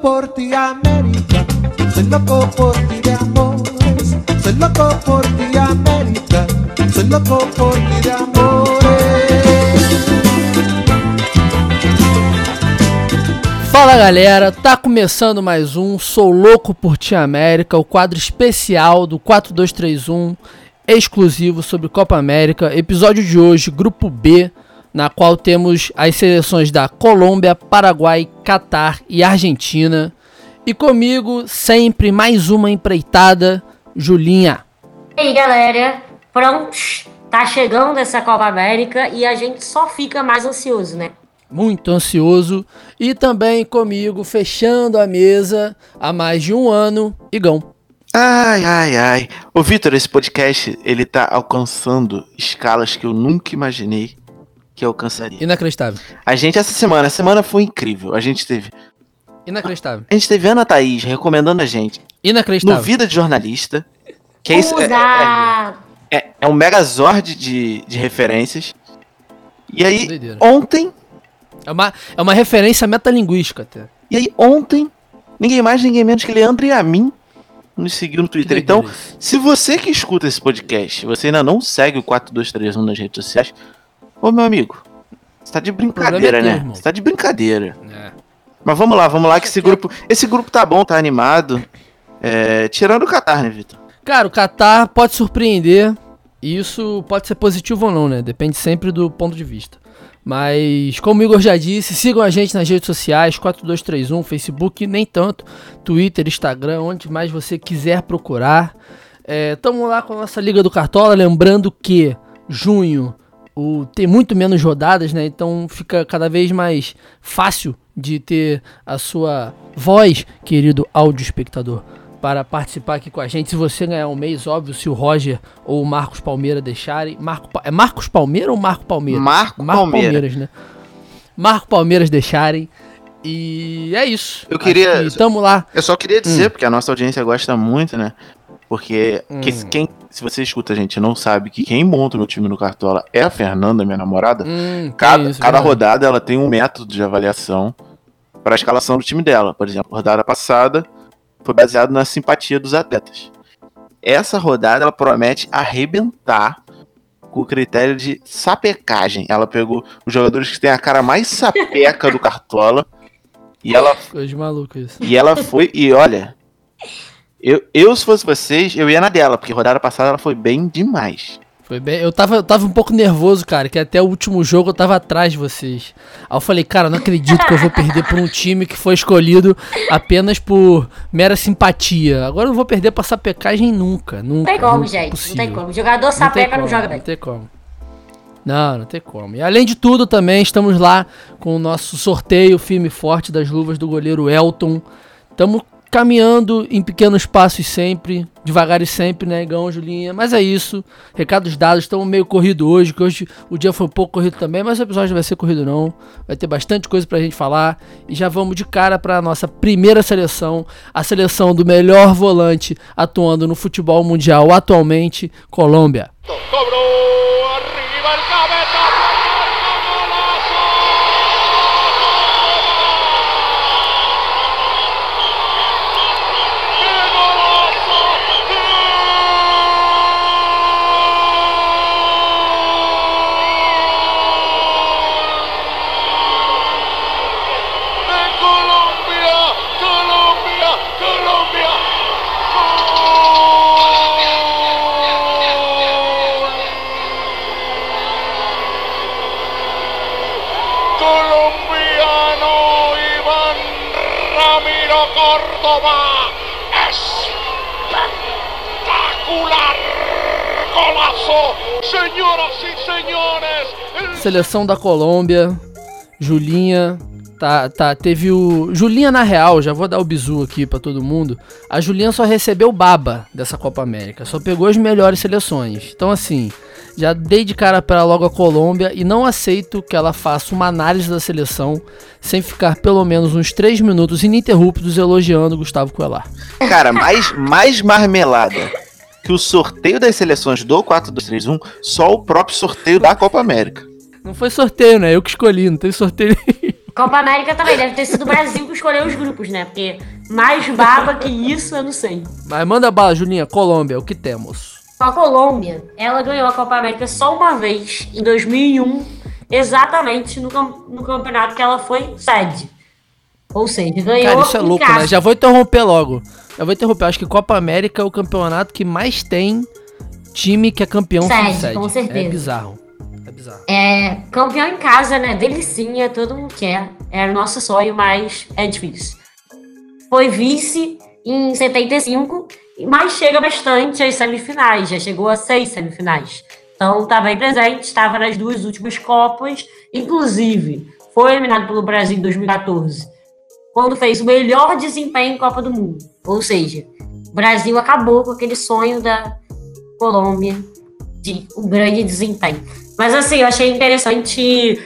Por ti, América. Soy loco por ti de amores. Soy loco por ti, América. Soy loco por ti de amores. Fala galera, tá começando mais um Sou Louco por Ti América, o quadro especial do 4231, exclusivo sobre Copa América. Episódio de hoje, Grupo B, na qual temos as seleções da Colômbia, Paraguai, Catar e Argentina. E comigo, sempre mais uma empreitada, Julinha. E aí, galera, prontos? Tá chegando essa Copa América e a gente só fica mais ansioso, né? Muito ansioso. E também comigo, fechando a mesa há mais de um ano, Igão. Ai, ai, ai. Ô, Vitor, esse podcast, ele tá alcançando escalas que eu nunca imaginei que alcançaria. Inacreditável. A gente, essa semana, a semana foi incrível. A gente teve. Inacreditável. A gente teve Ana Thaís recomendando a gente no Inacreditável. Vida de Jornalista. Que é isso. É, é, é- é um megazord de, de referências. E aí, Doideira. ontem. É uma, é uma referência metalinguística até. E aí, ontem, ninguém mais, ninguém menos que Leandro e a mim nos seguiu no Twitter. Então. Se você que escuta esse podcast, você ainda não segue o 4231 nas redes sociais, ô meu amigo, você tá de brincadeira, problema é né? Você tá de brincadeira. É. Mas vamos lá, vamos lá, que esse grupo. Esse grupo tá bom, tá animado. É, tirando o Catar, né, Vitor? Cara, o Qatar pode surpreender. E isso pode ser positivo ou não, né? Depende sempre do ponto de vista. Mas, como o Igor já disse, sigam a gente nas redes sociais, 4231, Facebook, nem tanto, Twitter, Instagram, onde mais você quiser procurar. É, tamo lá com a nossa Liga do Cartola, lembrando que junho o, tem muito menos rodadas, né? Então fica cada vez mais fácil de ter a sua voz, querido áudio espectador, para participar aqui com a gente. Se você ganhar um mês, óbvio, se o Roger ou o Marcos Palmeira deixarem. Marco, é Marcos Palmeira ou Marco Palmeira? Marco Palmeira. Palmeiras, né? Marco Palmeiras deixarem. E é isso. Eu queria- Tamo lá. Eu só queria dizer, Hum. porque a nossa audiência gosta muito, né? Porque que- Hum. quem, se você escuta a gente e não sabe que quem monta o meu time no Cartola é a Fernanda, minha namorada, Hum, Cada, isso, cada rodada ela tem um método de avaliação para a escalação do time dela. Por exemplo, a rodada passada foi baseado na simpatia dos atletas. Essa rodada ela promete arrebentar com o critério de sapecagem. Ela pegou os jogadores que têm a cara mais sapeca do Cartola e ela, Coisa de maluco isso. e ela foi. E olha, eu, eu se fosse vocês, eu ia na dela, porque rodada passada ela foi bem demais. Foi bem. Eu tava, eu tava um pouco nervoso, cara, que até o último jogo eu tava atrás de vocês. Aí eu falei, cara, não acredito que eu vou perder por um time que foi escolhido apenas por mera simpatia. Agora eu não vou perder pra sapecagem nunca. Nunca. Não tem como, nunca, gente. impossível. Não tem como. Jogador Não tem sapeca não como, joga Não bem. tem como. Não, não tem como. E além de tudo, também estamos lá com o nosso sorteio firme e forte das luvas do goleiro Elton. Estamos caminhando em pequenos passos sempre, devagar e sempre, né, Igão, Julinha? Mas é isso. Recados dados, estamos meio corrido hoje, que hoje o dia foi um pouco corrido também, mas o episódio não vai ser corrido não. Vai ter bastante coisa pra gente falar. E já vamos de cara pra nossa primeira seleção, a seleção do melhor volante atuando no futebol mundial atualmente, Colômbia. Cobró y señores. El Seleção da Colômbia, Julinha, tá, tá, teve o Julinha na real, já vou dar o bizu aqui pra todo mundo. A Julinha só recebeu baba dessa Copa América, só pegou as melhores seleções. Então assim, já dei de cara pra ela logo a Colômbia e não aceito que ela faça uma análise da seleção sem ficar pelo menos uns 3 minutos ininterruptos elogiando o Gustavo Coelar. Cara, mais, mais marmelada que o sorteio das seleções do 4-2-3-1, só o próprio sorteio da Copa América. Não foi sorteio, né? Eu que escolhi, não tem sorteio. Copa América também, deve ter sido o Brasil que escolheu os grupos, né? Porque mais baba que isso, eu não sei. Mas manda bala, Julinha. Colômbia, o que temos? A Colômbia, ela ganhou a Copa América só uma vez, em 2001, exatamente no, cam- no campeonato que ela foi sede. Ou seja, ganhou Cara, isso é louco, casa. né? Já vou interromper logo. Já vou interromper. Acho que Copa América é o campeonato que mais tem time que é campeão Sede, sede. com certeza. É bizarro. É bizarro. É, campeão em casa, né? Delicinha, todo mundo quer. Era o nosso sonho, mas é difícil. Foi vice em 75, mas chega bastante às semifinais. Já chegou a seis semifinais. Então tá bem presente, estava nas duas últimas Copas. Inclusive, foi eliminado pelo Brasil em 2014, quando fez o melhor desempenho em Copa do Mundo. Ou seja, o Brasil acabou com aquele sonho da Colômbia de um grande desempenho. Mas assim, eu achei interessante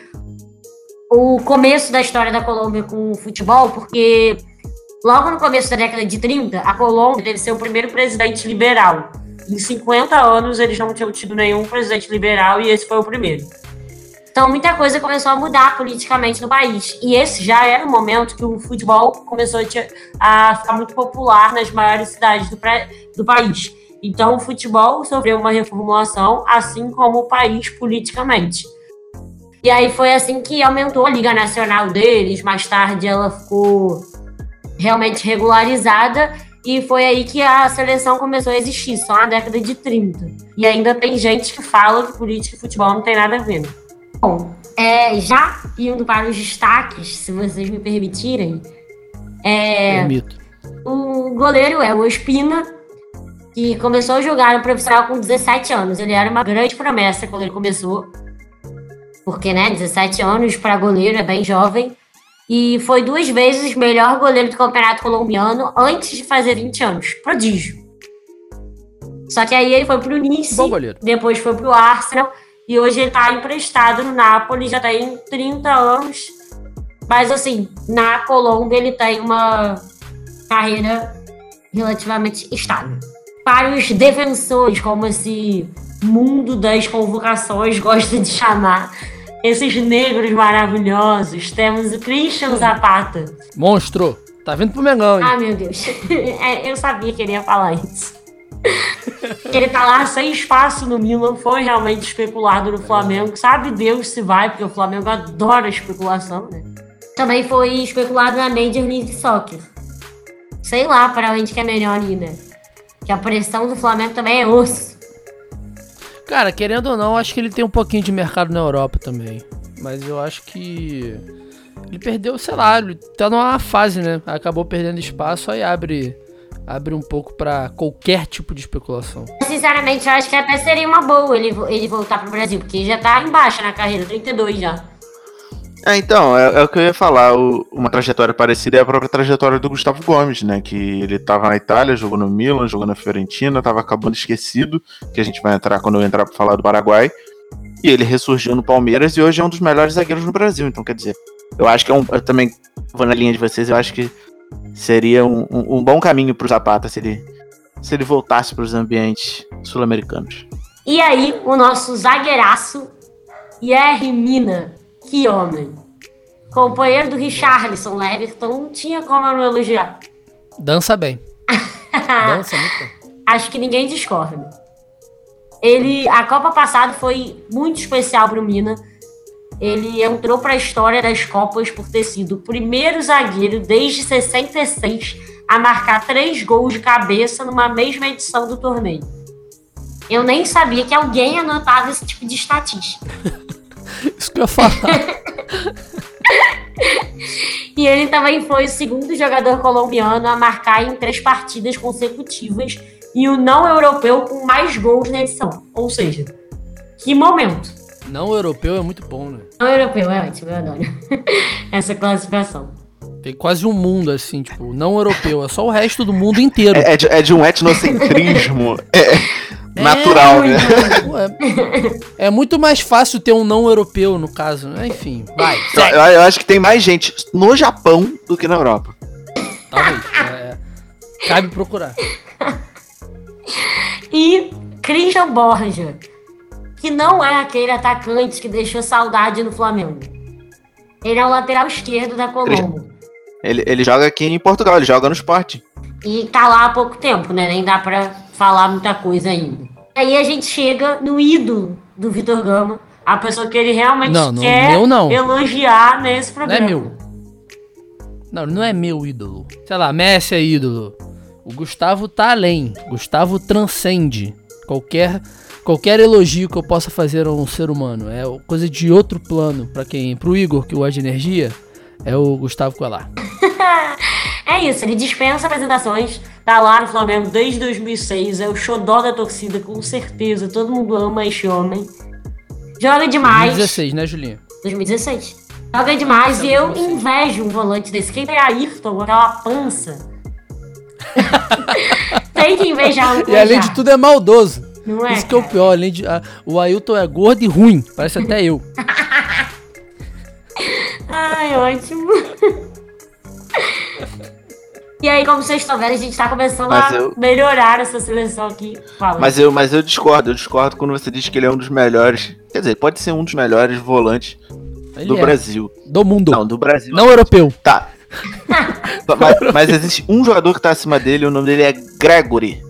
o começo da história da Colômbia com o futebol, porque logo no começo da década de 30, a Colômbia deve ser o primeiro presidente liberal. Em 50 anos, eles não tinham tido nenhum presidente liberal e esse foi o primeiro. Então, muita coisa começou a mudar politicamente no país. E esse já era o momento que o futebol começou a, ficar muito popular nas maiores cidades do, do país. Então, o futebol sofreu uma reformulação, assim como o país politicamente. E aí foi assim que aumentou a Liga Nacional deles. Mais tarde, ela ficou realmente regularizada. E foi aí que a seleção começou a existir, só na década de 30. E ainda tem gente que fala que política e futebol não tem nada a ver. Bom, é, já indo para os destaques, se vocês me permitirem, é, Permito. o goleiro é o Espina, que começou a jogar no profissional com 17 anos. Ele era uma grande promessa quando ele começou. Porque, né, 17 anos para goleiro é bem jovem. E foi duas vezes melhor goleiro do campeonato colombiano antes de fazer 20 anos. Prodígio. Só que aí ele foi pro Nice, depois foi pro Arsenal e hoje ele tá emprestado no Napoli, já tem 30 anos. Mas assim, na Colômbia ele tem uma carreira relativamente estável. Para os defensores, como esse mundo das convocações gosta de chamar, esses negros maravilhosos, temos o Christian Zapata. Monstro. Tá vindo pro Mengão, hein? Ah, meu Deus. É, Eu sabia que ele ia falar isso. Ele tá lá sem espaço no Milan, foi realmente especulado no Flamengo. Sabe Deus se vai, porque o Flamengo adora especulação, né? Também foi especulado na Major League Soccer. Sei lá para onde que é melhor ainda. Que a pressão do Flamengo também é osso. Cara, querendo ou não, acho que ele tem um pouquinho de mercado na Europa também. Mas eu acho que. Ele perdeu, sei lá, ele tá numa fase, né? Acabou perdendo espaço, aí abre. Abre um pouco pra qualquer tipo de especulação. Sinceramente, eu acho que até seria uma boa ele, ele voltar pro Brasil, porque já tá embaixo na carreira, 32 já. É, então, é, é o que eu ia falar. o- uma trajetória parecida é a própria trajetória do Gustavo Gomes, né? Que ele tava na Itália, jogou no Milan, jogou na Fiorentina, tava acabando esquecido, que a gente vai entrar quando eu entrar pra falar do Paraguai. E ele ressurgiu no Palmeiras e hoje é um dos melhores zagueiros no Brasil. Então, quer dizer, eu acho que é um. Eu também vou na linha de vocês, eu acho que seria um, um- um bom caminho pro Zapata se ele, se ele voltasse pros ambientes sul-americanos. E aí, o nosso zagueiraço, Yerry Mina. Que homem. Companheiro do Richarlison, né? Everton, não tinha como eu não elogiar. Dança bem. Dança muito bem. Acho que ninguém discorda. Ele, a Copa passada foi muito especial para o Mina. Ele entrou para a história das Copas por ter sido o primeiro zagueiro desde 66 a marcar três gols de cabeça numa mesma edição do torneio. Eu nem sabia que alguém anotava esse tipo de estatística. Isso que eu ia falar. E ele também foi o segundo jogador colombiano a marcar em três partidas consecutivas e o não europeu com mais gols na edição. Ou seja, que momento. Não europeu é muito bom, né? Não europeu, é ótimo, eu adoro essa classificação. Tem quase um mundo assim, tipo, não europeu. É só o resto do mundo inteiro. É, é de, é de um etnocentrismo é, natural, né? Pô, É, é muito mais fácil ter um não europeu, no caso, né? Enfim, vai. Eu, eu- eu acho que tem mais gente no Japão do que na Europa. Talvez. É, cabe procurar. E Christian Borja, que não é aquele atacante que deixou saudade no Flamengo. Ele é o lateral esquerdo da Colombo. Ele, ele joga aqui em Portugal, ele joga no esporte. E tá lá há pouco tempo, né? Nem dá pra falar muita coisa ainda. Aí a gente chega no ídolo do Vitor Gama, a pessoa que ele realmente Não, não, quer meu não. elogiar nesse Não é programa. meu. Não, não é meu ídolo. Sei lá, Messi é ídolo. O Gustavo tá além. Gustavo transcende qualquer qualquer elogio que eu possa fazer a um ser humano. É coisa de outro plano para quem, pro Igor que gosta de energia, é o Gustavo Colar. É isso, ele dispensa apresentações, tá lá no Flamengo desde 2006, é o xodó da torcida, com certeza, todo mundo ama esse homem. Joga demais. 2016, né, Julinha? 2016. Joga demais e eu invejo um volante desse. Quem tem Ayrton, com aquela pança. tem que invejar um E além de tudo é maldoso. Não é, Isso que é o pior. Além de, a- o Ailton é gordo e ruim. Parece até eu. Ai, ótimo. E aí, como vocês estão vendo, a gente tá começando Mas a eu- melhorar essa seleção aqui. Fala. Mas eu, mas eu discordo, eu discordo quando você diz que ele é um dos melhores. Quer dizer, pode ser um dos melhores volantes Ele do é. Brasil. Do mundo. Não, do Brasil. Não europeu. Tá. mas, mas existe um jogador que tá acima dele, o nome dele é Gregory.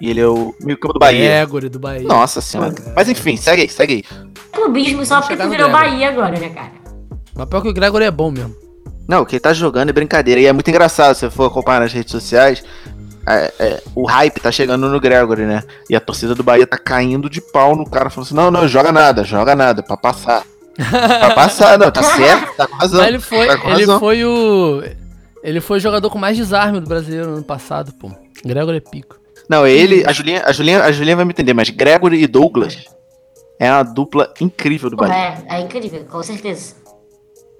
E ele é o meio campo do Bahia. Gregory do Bahia. Nossa senhora. Mas enfim, segue aí, segue aí. Clubismo só porque tu virou. Bahia agora, né, cara? Mas pior que o Gregory é bom mesmo. Não, o que ele tá jogando é brincadeira. E é muito engraçado, se você for acompanhar nas redes sociais. é, é, o hype tá chegando no Gregory, né? E a torcida do Bahia tá caindo de pau no cara, falando assim: não, não, joga nada, joga nada, pra passar. pra passar, não, tá certo, tá com razão. Mas ele foi, tá com ele foi o. Ele foi o jogador com mais desarme do brasileiro no ano passado, pô. Gregory é pico. Não, ele, a Julinha, a Julinha, a Julinha vai me entender, mas Gregory e Douglas é uma dupla incrível do Bahia. é, é incrível, com certeza.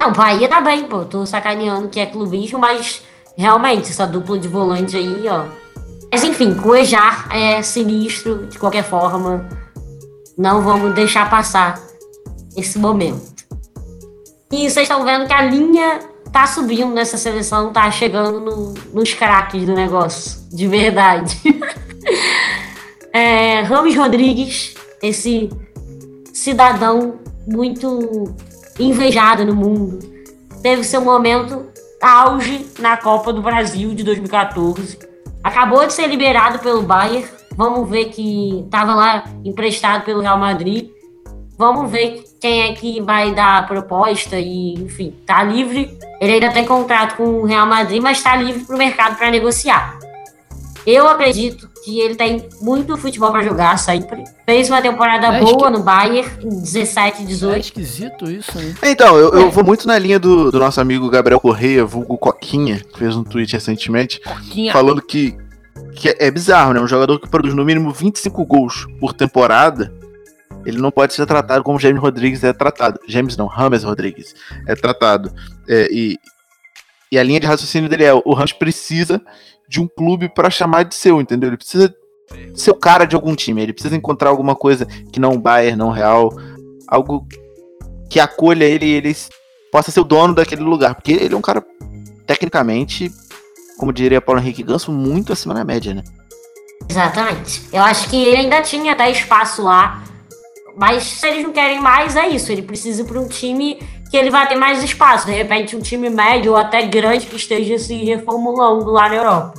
Não, Bahia tá bem, pô. Tô sacaneando que é clubismo, mas realmente, essa dupla de volante aí, ó. Mas enfim, Cuejar é sinistro de qualquer forma. Não vamos deixar passar esse momento. E vocês estão vendo que a linha tá subindo nessa seleção, tá chegando no- nos craques do negócio, de verdade. é, Ramos Rodrigues, esse cidadão muito invejado no mundo, teve seu momento auge na Copa do Brasil de 2014. Acabou de ser liberado pelo Bayern. Vamos ver que estava lá emprestado pelo Real Madrid. Vamos ver quem é que vai dar a proposta e, enfim, tá livre. Ele ainda tem contrato com o Real Madrid, mas está livre para o mercado para negociar. Eu acredito que ele tem muito futebol para jogar sempre. Fez uma temporada É, boa esqui- no Bayern, em 17, É 18. esquisito isso, né? Então, eu, eu vou muito na linha do, do nosso amigo Gabriel Correia, vulgo Coquinha, que fez um tweet recentemente, Porquinha. falando que, que é bizarro, né? Um jogador que produz no mínimo 25 gols por temporada, ele não pode ser tratado como James Rodrigues é tratado. James não, Rames Rodrigues é tratado. É, e, e a linha de raciocínio dele é: o Ramos precisa de um clube pra chamar de seu, entendeu? Ele precisa ser o cara de algum time, ele precisa encontrar alguma coisa que não o Bayern, não o Real, algo que acolha ele e ele possa ser o dono daquele lugar, porque ele é um cara tecnicamente, como diria Paulo Henrique Ganso, muito acima da média, né? Exatamente. Eu acho que ele ainda tinha até espaço lá. Mas se eles não querem mais, é isso. Ele precisa para um time que ele vai ter mais espaço. De repente, um time médio ou até grande que esteja se reformulando lá na Europa.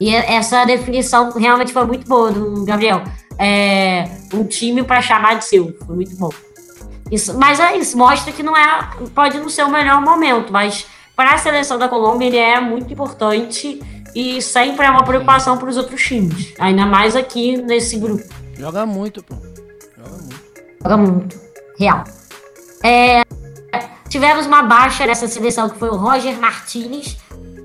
E- essa definição realmente foi muito boa do Gabriel. É um time para chamar de seu. Foi muito bom. Isso, mas é isso, mostra que não é. Pode não ser o melhor momento, mas para a seleção da Colômbia ele é muito importante e sempre é uma preocupação para os outros times. Ainda mais aqui nesse grupo. Joga muito, pô. Joga muito. Real. É, tivemos uma baixa nessa seleção que foi o Roger Martinez.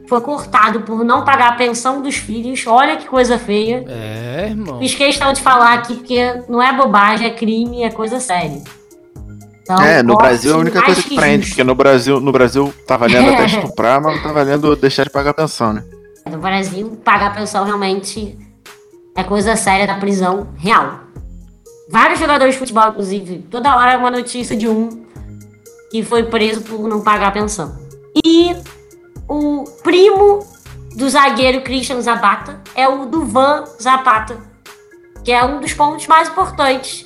Foi cortado por não pagar a pensão dos filhos. Olha que coisa feia. É, irmão. Fiz questão de falar aqui, porque não é bobagem, é crime, é coisa séria. Então, é, no Brasil é a única coisa que prende, justo. porque no Brasil, no Brasil tá valendo até estuprar, mas não tá valendo deixar de pagar pensão, né? No Brasil, pagar pensão realmente é coisa séria da prisão real. Vários jogadores de futebol, inclusive, toda hora é uma notícia de um que foi preso por não pagar pensão. E o primo do zagueiro Christian Zapata é o Duvan Zapata, que é um dos pontos mais importantes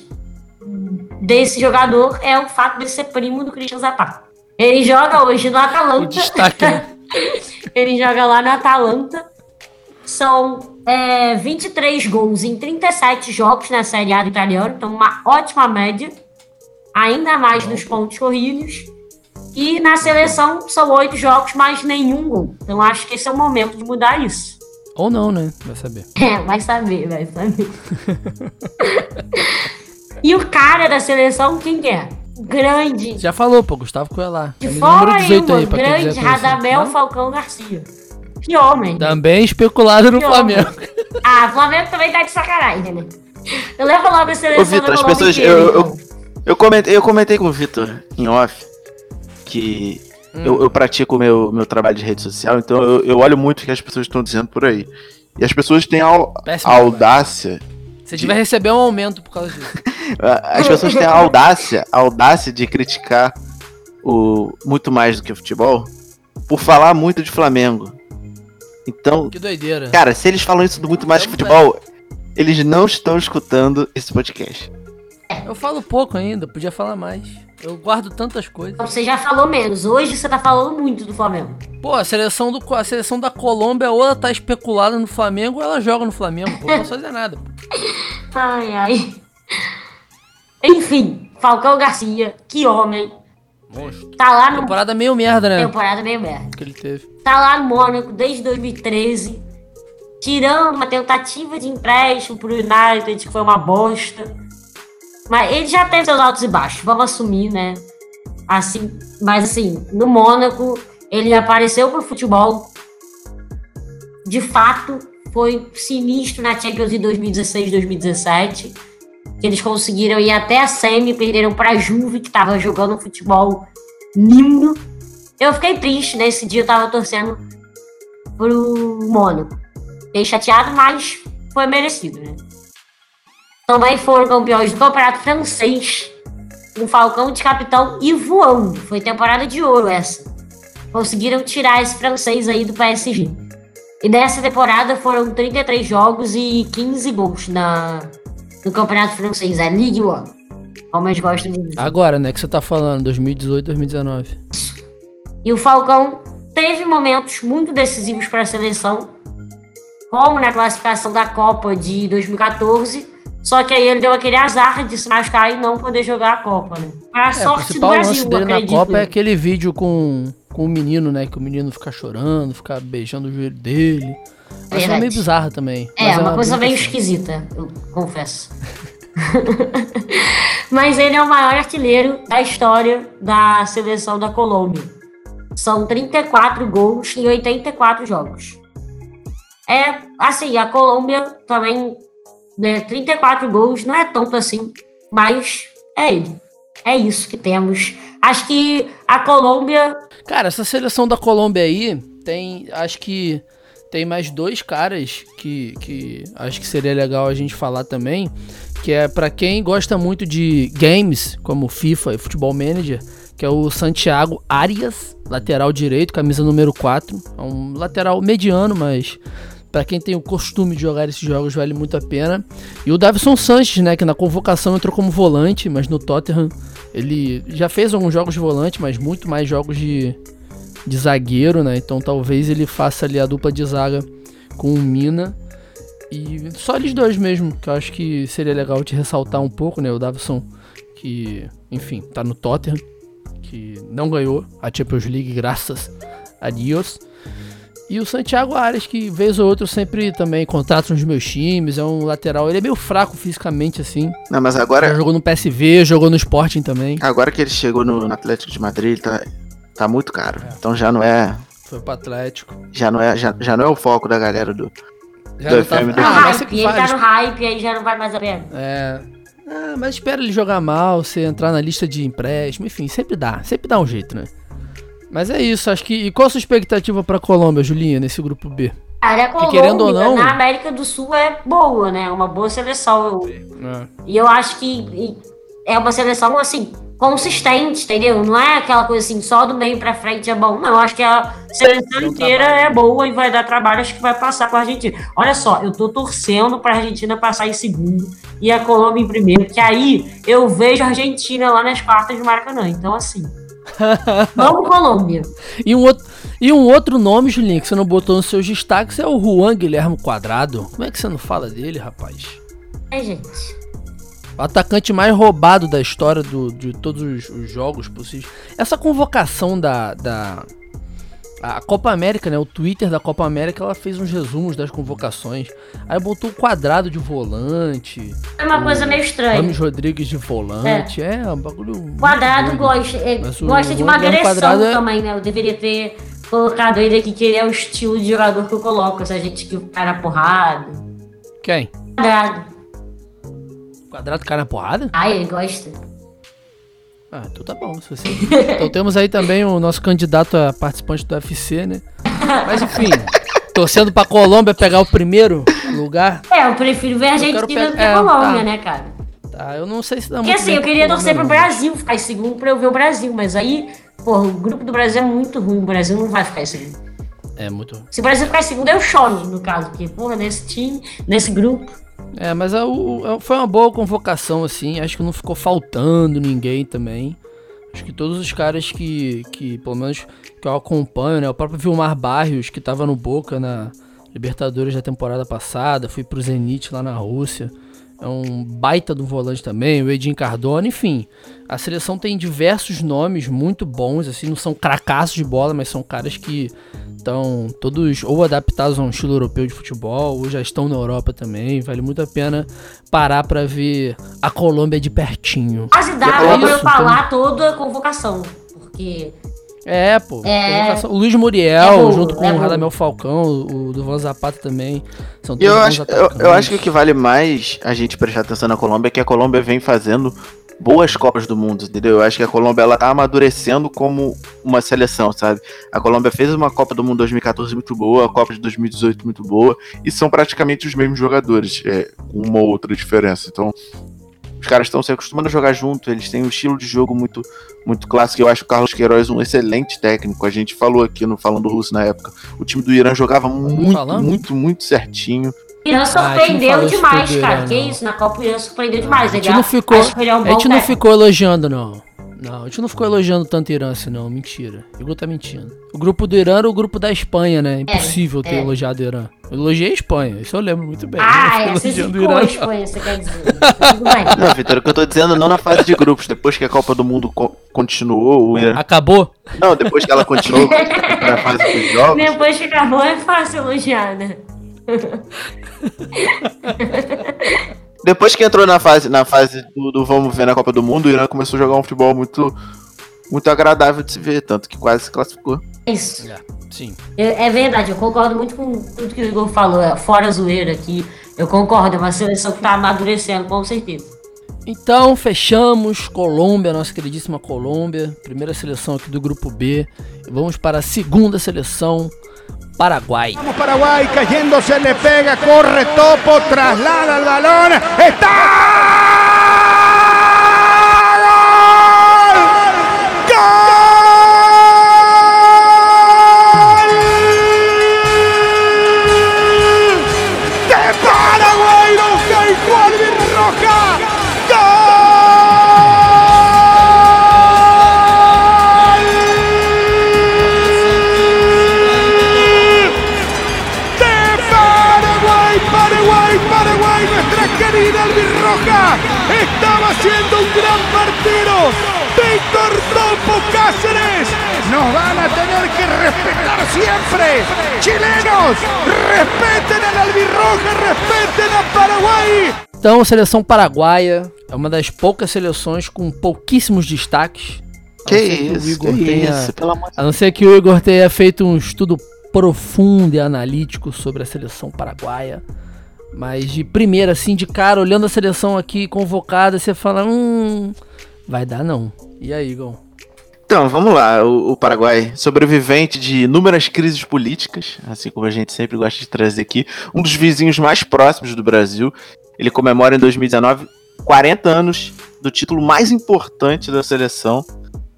desse jogador, é o fato de ser primo do Christian Zapata. Ele joga hoje no O Atalanta. né? Ele joga lá no Atalanta. São é, 23 gols em 37 jogos na Série A do italiano, então uma ótima média. Ainda mais nos pontos corridos. E na seleção são oito jogos, mais nenhum gol. Então acho que esse é o momento de mudar isso. Ou não, né? Vai saber. É, vai saber, vai saber. e o cara da seleção, quem que é? Grande. Já falou, pô, Gustavo Coelho. De Camisa fora número 18 aí, aí, grande. Radamel? Falcão Garcia. Que homem. Também especulado no Que Flamengo. homem. Ah, Flamengo também tá de sacanagem, né? Eu levo logo a seleção Ô, Vitor, as pessoas- eu- eu-. Eu comentei, eu comentei com o Vitor em off que Hum. eu, eu pratico o meu, meu trabalho de rede social, então eu, eu olho muito o que as pessoas estão dizendo por aí. E as pessoas têm a, Péssimo a audácia. Se tiver receber um aumento por causa disso. As pessoas têm a audácia, a audácia de criticar o muito mais do que o futebol por falar muito de Flamengo. Então, Que doideira. cara, se eles falam isso do muito mais que futebol, eles não estão escutando esse podcast. Eu falo pouco ainda, podia falar mais. Eu guardo tantas coisas. Você já falou menos. Hoje você tá falando muito do Flamengo. Pô, a seleção, do, a seleção da Colômbia ou ela tá especulada no Flamengo ou ela joga no Flamengo. Pô, não posso fazer nada. Ai, ai. Enfim, Falcão Garcia, que homem. Monstro. Tá lá no. Temporada meio merda, né? Temporada meio merda. Que ele teve. Tá lá no Mônaco desde 2013. Tirando uma tentativa de empréstimo pro United, que foi uma bosta. Mas ele já teve seus altos e baixos, vamos assumir, né? Assim, mas assim, no Mônaco, ele apareceu pro futebol. De fato, foi sinistro na Champions em 2016, 2017. Que eles conseguiram ir até a semi, perderam pra Juve, que tava jogando um futebol lindo. Eu fiquei triste, nesse dia eu tava torcendo pro Mônaco. Fiquei chateado, mas foi merecido, né? Também foram campeões do Campeonato Francês, com Falcão de capitão e voando. Foi temporada de ouro essa. Conseguiram tirar esse francês aí do PSG. E nessa temporada foram 33 jogos e 15 gols na, no Campeonato Francês, a Ligue 1. Como eles gostam de dizer. Agora, né, que você tá falando, 2018, 2019. E o Falcão teve momentos muito decisivos para a seleção, como na classificação da Copa de 2014. Só que aí ele deu aquele azar de se machucar e não poder jogar a Copa, né? Para a É, sorte do Brasil, lance dele na acredito Copa é aquele vídeo com, com o menino, né? Que o menino fica chorando, fica beijando o joelho dele. Essa é Verdade. meio bizarra também. É, mas uma coisa meio esquisita, eu confesso. Mas ele é o maior artilheiro da história da seleção da Colômbia. São 34 gols em 84 jogos. É, assim, a Colômbia também, né, 34 gols não é tanto assim, mas é ele. É isso que temos. Acho que a Colômbia Cara, essa seleção da Colômbia aí tem. Acho que tem mais dois caras que, que acho que seria legal a gente falar também. Que é pra quem gosta muito de games, como FIFA e Futebol Manager, que é o Santiago Arias, lateral direito, camisa número 4. É um lateral mediano, mas pra quem tem o costume de jogar esses jogos vale muito a pena. E o Davison Sanches, né, que na convocação entrou como volante, mas no Tottenham ele já fez alguns jogos de volante, mas muito mais jogos de, de zagueiro, né? Então talvez ele faça ali a dupla de zaga com o Mina. E só eles dois mesmo, que eu acho que seria legal de ressaltar um pouco, né? O Davison, que, enfim, tá no Tottenham, que não ganhou a Champions League, graças a Deus. E o Santiago Arias, que vez ou outra sempre também contrato nos meus times, é um lateral, ele é meio fraco fisicamente, assim. Não, mas Já agora, jogou no PSV, jogou no Sporting também. agora que ele chegou no, no Atlético de Madrid, ele tá, tá muito caro. Então já não é, Foi pro Atlético. já não é, já, já não é o foco da galera do. Já Do não tá... FM do- tá Ah, hype, sempre ele tá no hype, aí já não vale mais a pena. É. Ah, mas espera ele jogar mal, você entrar na lista de empréstimo, enfim, sempre dá, sempre dá um jeito, né? Mas é isso, acho que. E qual a sua expectativa pra Colômbia, Julinha, nesse grupo B? Cara, a Colômbia, querendo ou não- na América do Sul é boa, né? Uma boa seleção. É. E eu acho que é uma seleção, assim, consistente, entendeu? Não é aquela coisa assim, só do meio pra frente é bom. Não, eu acho que a seleção inteira é boa e vai dar trabalho, acho que vai passar com a Argentina. Olha só, eu tô torcendo pra Argentina passar em segundo e a Colômbia em primeiro, que aí eu vejo a Argentina lá nas quartas de Maracanã. Então, assim, Vamos, Colômbia. E um, outro, e um outro nome, Julinho, que você não botou nos seus destaques é o Juan Guilherme Quadrado. Como é que você não fala dele, rapaz? É, gente. O atacante mais roubado da história do- de todos os, os jogos possíveis. Essa convocação da, da. A Copa América, né? O Twitter da Copa América, ela fez uns resumos das convocações. Aí botou o quadrado de volante. É uma coisa meio estranha. Rames Rodrigues de volante. É, um bagulho. Quadrado gosta, é, o gosta de uma Guilherme agressão é- também, né? Eu deveria ter colocado ele aqui, que ele é o estilo de jogador que eu coloco. Essa gente que cai na porrada. Quem? Quadrado. Quadrado cai na porrada? Ah, ele gosta. Ah, então tá bom. Se você... então temos aí também o nosso candidato a participante do UFC, né? Mas enfim, torcendo pra Colômbia pegar o primeiro lugar. É, eu prefiro ver a Argentina do que pe- é, a Colômbia, tá. né, cara? Tá, eu não sei se dá Porque muito assim, eu queria torcer pro. Brasil ficar em segundo pra eu ver o Brasil, mas aí, porra, o grupo do Brasil é muito ruim, o Brasil não vai ficar em segundo. É muito. Se o Brasil ficar em segundo, eu choro, no caso, porque, porra, nesse time, nesse grupo. É, mas a- o- a- foi uma boa convocação, assim. Acho que não ficou faltando ninguém também. Acho que todos os caras que, que pelo menos, que eu acompanho, né? O próprio Vilmar Barrios, que tava no Boca na Libertadores da temporada passada, fui pro Zenit lá na Rússia. É um baita do volante também, o Edinho Cardona, enfim. A seleção tem diversos nomes muito bons, assim, não são cracassos de bola, mas são caras que estão todos ou adaptados a um estilo europeu de futebol, ou já estão na Europa também. Vale muito a pena parar pra ver a Colômbia de pertinho. Quase dá pra eu falar toda a convocação, porque É, pô. É. O Luiz Muriel, É bom, junto com é o. Radamel Falcão, o, o Duvan Zapata também. São eu todos acho, eu, eu acho que o que vale mais a gente prestar atenção na Colômbia é que a Colômbia vem fazendo boas Copas do Mundo, entendeu? Eu acho que a Colômbia ela tá amadurecendo como uma seleção, sabe? A Colômbia fez uma Copa do Mundo 2014 muito boa, a Copa de 2018 muito boa, e são praticamente os mesmos jogadores, é, com uma ou outra diferença. Então, os caras estão se acostumando a jogar junto, eles têm um estilo de jogo muito, muito clássico. Eu acho o Carlos Queiroz um excelente técnico. A gente falou aqui no Falando Russo na época. O time do Irã jogava muito, Falamos? muito, muito certinho. O Irã Ah, surpreendeu demais, cara. Irã, que isso, na Copa o Irã surpreendeu demais. A gente não ficou, é um a gente não ficou elogiando, não. Não, a gente não ficou elogiando tanto Irã assim, não. Mentira. O Igor tá mentindo. O grupo do Irã era o grupo da Espanha, né? Impossível ter é. elogiado o Irã. Eu elogiei a Espanha, isso eu lembro muito bem. Ah, é, você o ficou a. Espanha, você quer dizer. Tudo bem. Não, Vitor, o que eu tô dizendo não na fase de grupos. Depois que a Copa do Mundo co- continuou, o Irã. Acabou? Não, depois que ela continuou na fase dos jogos. Depois que acabou é fácil elogiar, né? Depois que entrou na fase, na fase do, do vamos ver na Copa do Mundo, o Irã começou a jogar um futebol muito, muito agradável de se ver, tanto que quase se classificou. Isso. É, sim. É, é verdade, eu concordo muito com tudo que o Igor falou, é, fora a zoeira aqui. Eu concordo, é uma seleção que tá amadurecendo, com certeza. Então, fechamos Colômbia, nossa queridíssima Colômbia, primeira seleção aqui do grupo B. E vamos para a segunda seleção, Paraguai. Vamos Paraguay, cayendo se le pega, corre Topo, traslada el balón, está siempre. Chilenos, respeten a la albirroja, respeten a Paraguay. Então, a seleção paraguaia é uma das poucas seleções com pouquíssimos destaques. Que que isso, Igor que tenha- isso, pelo amor de A não ser que o Igor tenha feito um estudo profundo e analítico sobre a seleção paraguaia. Mas de primeira, assim, de cara, olhando a seleção aqui convocada, você fala, hum, vai dar não. E aí, Igor? Então, vamos lá. O, o Paraguai, sobrevivente de inúmeras crises políticas, assim como a gente sempre gosta de trazer aqui, um dos vizinhos mais próximos do Brasil. Ele comemora em 2019 40 anos do título mais importante da seleção,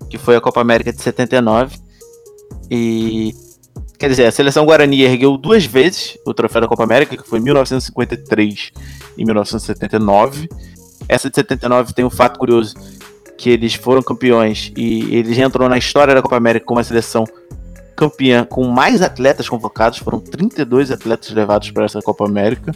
que foi a Copa América de 79. E. Quer dizer, a seleção Guarani ergueu duas vezes o troféu da Copa América, que foi em 1953 e 1979. Essa de 79 tem um fato curioso que eles foram campeões e eles entram na história da Copa América com uma seleção campeã com mais atletas convocados, foram 32 atletas levados para essa Copa América.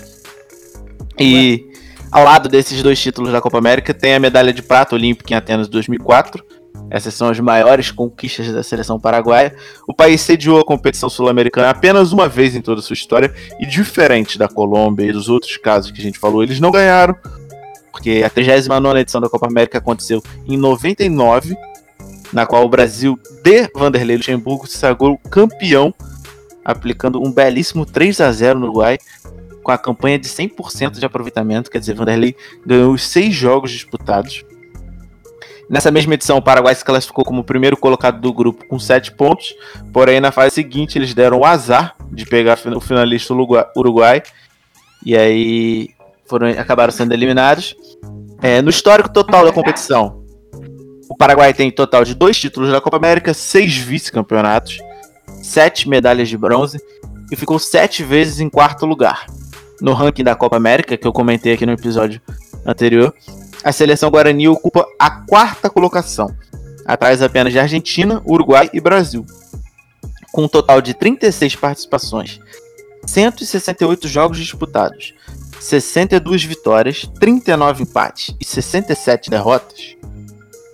E ao lado desses dois títulos da Copa América tem a medalha de prata olímpica em Atenas 2004. Essas são as maiores conquistas da seleção paraguaia. O país sediou a competição sul-americana apenas uma vez em toda a sua história e diferente da Colômbia e dos outros casos que a gente falou, eles não ganharam, porque a 39 edição da Copa América aconteceu em 99, na qual o Brasil de Vanderlei Luxemburgo se sagrou campeão, aplicando um belíssimo 3 a 0 no Uruguai, com a campanha de 100% de aproveitamento, quer dizer, Vanderlei ganhou os seis jogos disputados. Nessa mesma edição, o Paraguai se classificou como o primeiro colocado do grupo com 7 pontos, porém na fase seguinte eles deram o azar de pegar o finalista Uruguai, e aí foram, acabaram sendo eliminados. É, no histórico total da competição, o Paraguai tem total de dois títulos da Copa América, seis vice-campeonatos, sete medalhas de bronze e ficou sete vezes em quarto lugar. No ranking da Copa América, que eu comentei aqui no episódio anterior, a seleção Guarani ocupa a quarta colocação, atrás apenas de Argentina, Uruguai e Brasil. Com um total de 36 participações, 168 jogos disputados, 62 vitórias, 39 empates e 67 derrotas,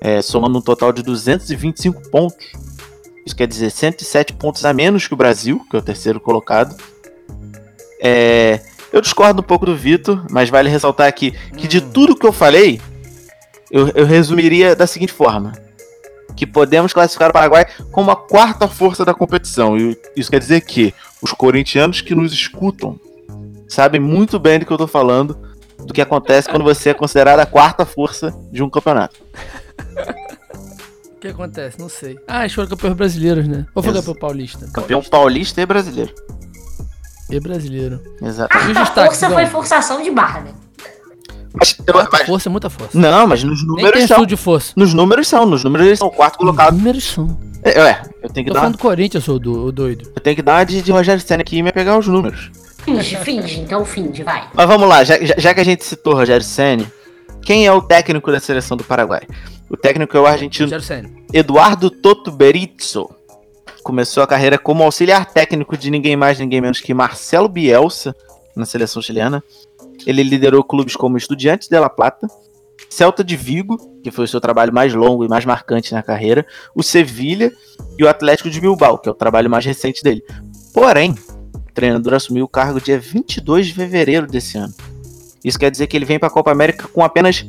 é, somando um total de 225 pontos. Isso quer dizer 107 pontos a menos que o Brasil, que é o terceiro colocado. É, eu discordo um pouco do Vitor, mas vale ressaltar aqui que de tudo que eu falei, eu, eu resumiria da seguinte forma: que podemos classificar o Paraguai como a quarta força da competição. E isso quer dizer que os corintianos que nos escutam sabem muito bem do que eu tô falando, do que acontece quando você é considerado a quarta força de um campeonato. O que acontece? Não sei. Ah, eles foram campeões brasileiros, né? Ou foi campeão paulista? Campeão paulista e brasileiro. E brasileiro. Exato. A força foi forçação de barra, né? Mas, Muita mas- força, é muita força. não, mas nos Nem números tem são. de força. Nos números são, nos números eles são o quarto colocado. Números são. É, é, eu tenho que Tô dar, falando do Corinthians, ô do, ô doido. eu tenho que dar de, de Rogério Senna aqui e me pegar os números. Finge, finge, então finge, vai. Mas vamos lá, já, já, que a gente citou Rogério Senna, quem é o técnico da seleção do Paraguai? O técnico é o argentino. Eduardo Toto Berizzo. Começou a carreira como auxiliar técnico de ninguém mais, ninguém menos que Marcelo Bielsa na seleção chilena. Ele liderou clubes como Estudiantes de La Plata, Celta de Vigo, que foi o seu trabalho mais longo e mais marcante na carreira, o Sevilha e o Atlético de Bilbao, que é o trabalho mais recente dele. Porém, treinador assumiu o cargo dia 22 de fevereiro desse ano. Isso quer dizer que ele vem para a Copa América com apenas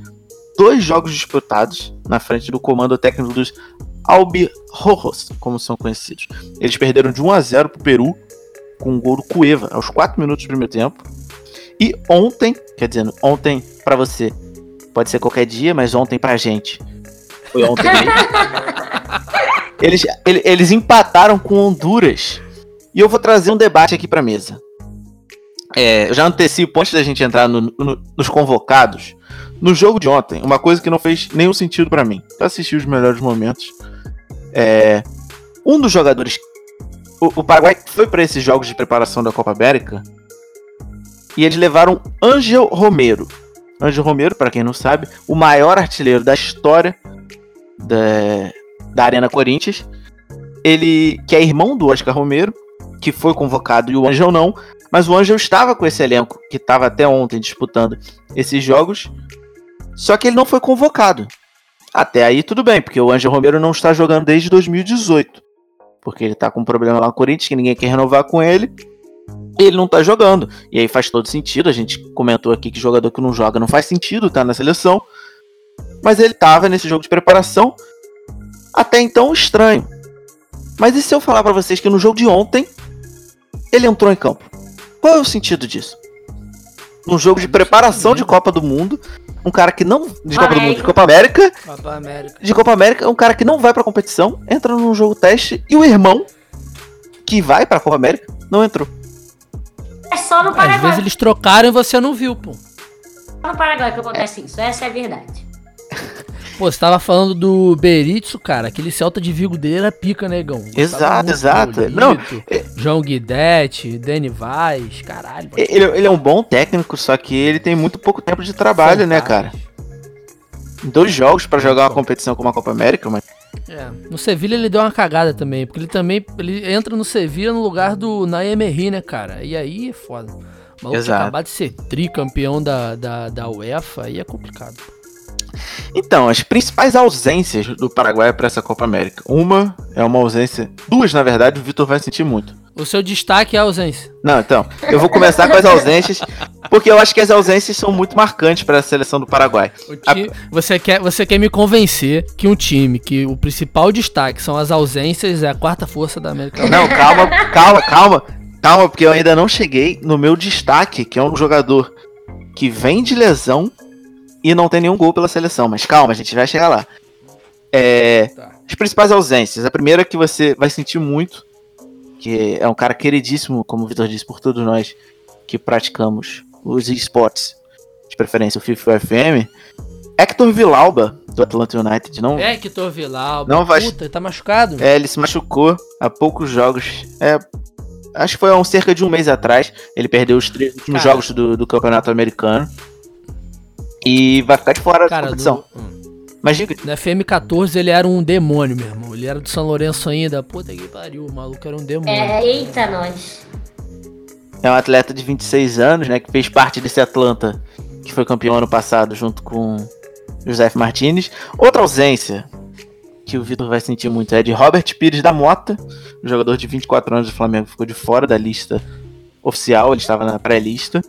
dois jogos disputados na frente do comando técnico dos Albirrojos, como são conhecidos. Eles perderam de 1 a 0 pro Peru com um gol do Cueva aos 4 minutos do primeiro tempo. E ontem, quer dizer, ontem pra você pode ser qualquer dia, mas ontem pra gente foi ontem mesmo. eles, ele- eles empataram com Honduras. E eu vou trazer um debate aqui pra mesa. É, eu já antecipo antes da gente entrar no- no- nos convocados. No jogo de ontem, uma coisa que não fez nenhum sentido pra mim. Eu assisti os melhores momentos. É, um dos jogadores. O, o Paraguai foi pra esses jogos de preparação da Copa América. E eles levaram Angel Romero. Angel Romero, pra quem não sabe, o maior artilheiro da história da, da Arena Corinthians. Ele, que é irmão do Oscar Romero, que foi convocado e o Angel não. Mas o Angel estava com esse elenco, que estava até ontem disputando esses jogos. Só que ele não foi convocado. Até aí tudo bem, porque o Angel Romero não está jogando desde 2018. Porque ele tá com um problema lá no Corinthians, que ninguém quer renovar com ele. E ele não tá jogando. E aí faz todo sentido. A gente comentou aqui que jogador que não joga não faz sentido tá na seleção. Mas ele tava nesse jogo de preparação. Até então estranho. Mas e se eu falar pra vocês que no jogo de ontem ele entrou em campo? Qual é o sentido disso? Num jogo de preparação de Copa do Mundo, um cara que não. De Copa do Mundo, de Copa América, Copa América. de Copa América, um cara que não vai pra competição, entra num jogo teste e o irmão, que vai pra Copa América, não entrou. É só no Às Paraguai. vezes eles trocaram e você não viu, pô. Só no Paraguai que acontece isso. Essa é a verdade. Pô, você tava falando do Beritzo, cara. Aquele Celta de Vigo dele era pica, negão. Exato, Tava muito exato. bonito. Não, é- João Guidetti, Dani Vaz, caralho. Ele, ele é um bom técnico, só que ele tem muito pouco tempo de trabalho, né, cara? dois jogos pra jogar uma competição como a Copa América, mas É, no Sevilha ele deu uma cagada também, porque ele também ele entra no Sevilha no lugar do Naim Emery, né, cara? E aí é foda. O maluco Exato. acabar de ser tricampeão da, da, da UEFA, aí é complicado. Então, as principais ausências do Paraguai para essa Copa América. Uma é uma ausência, duas na verdade, o Vitor vai sentir muito. O seu destaque é a ausência. Não, então, eu vou começar com as ausências, porque eu acho que as ausências são muito marcantes para a seleção do Paraguai. Ti- você, quer, você quer me convencer que um time que o principal destaque são as ausências é a quarta força da América. Não, calma, calma, calma, calma, porque eu ainda não cheguei no meu destaque, que é um jogador que vem de lesão e não tem nenhum gol pela seleção. Mas calma, a gente vai chegar lá. É, Tá. As principais ausências. A primeira que você vai sentir muito, que é um cara queridíssimo, como o Vitor disse, por todos nós que praticamos os esportes, de preferência o FIFA e o FM, Hector Villalba, do Atlanta United. Não, É, Hector Villalba. Não vai- Puta, ele tá machucado? é, ele se machucou há poucos jogos. É, acho que foi há um, cerca de um mês atrás. Ele perdeu os três últimos jogos do, do campeonato americano. E vai ficar de fora da Cara, competição. do, hum. Mas diga, no FM14 ele era um demônio, meu irmão. Ele era do São Lourenço ainda. Puta que pariu, o maluco era um demônio. É, eita, nós. é um atleta de 26 anos, né? Que fez parte desse Atlanta, que foi campeão ano passado, junto com José Martinez. Outra ausência que o Vitor vai sentir muito é de Robert Pires da Mota, jogador de 24 anos do Flamengo, ficou de fora da lista oficial, ele estava na pré-lista.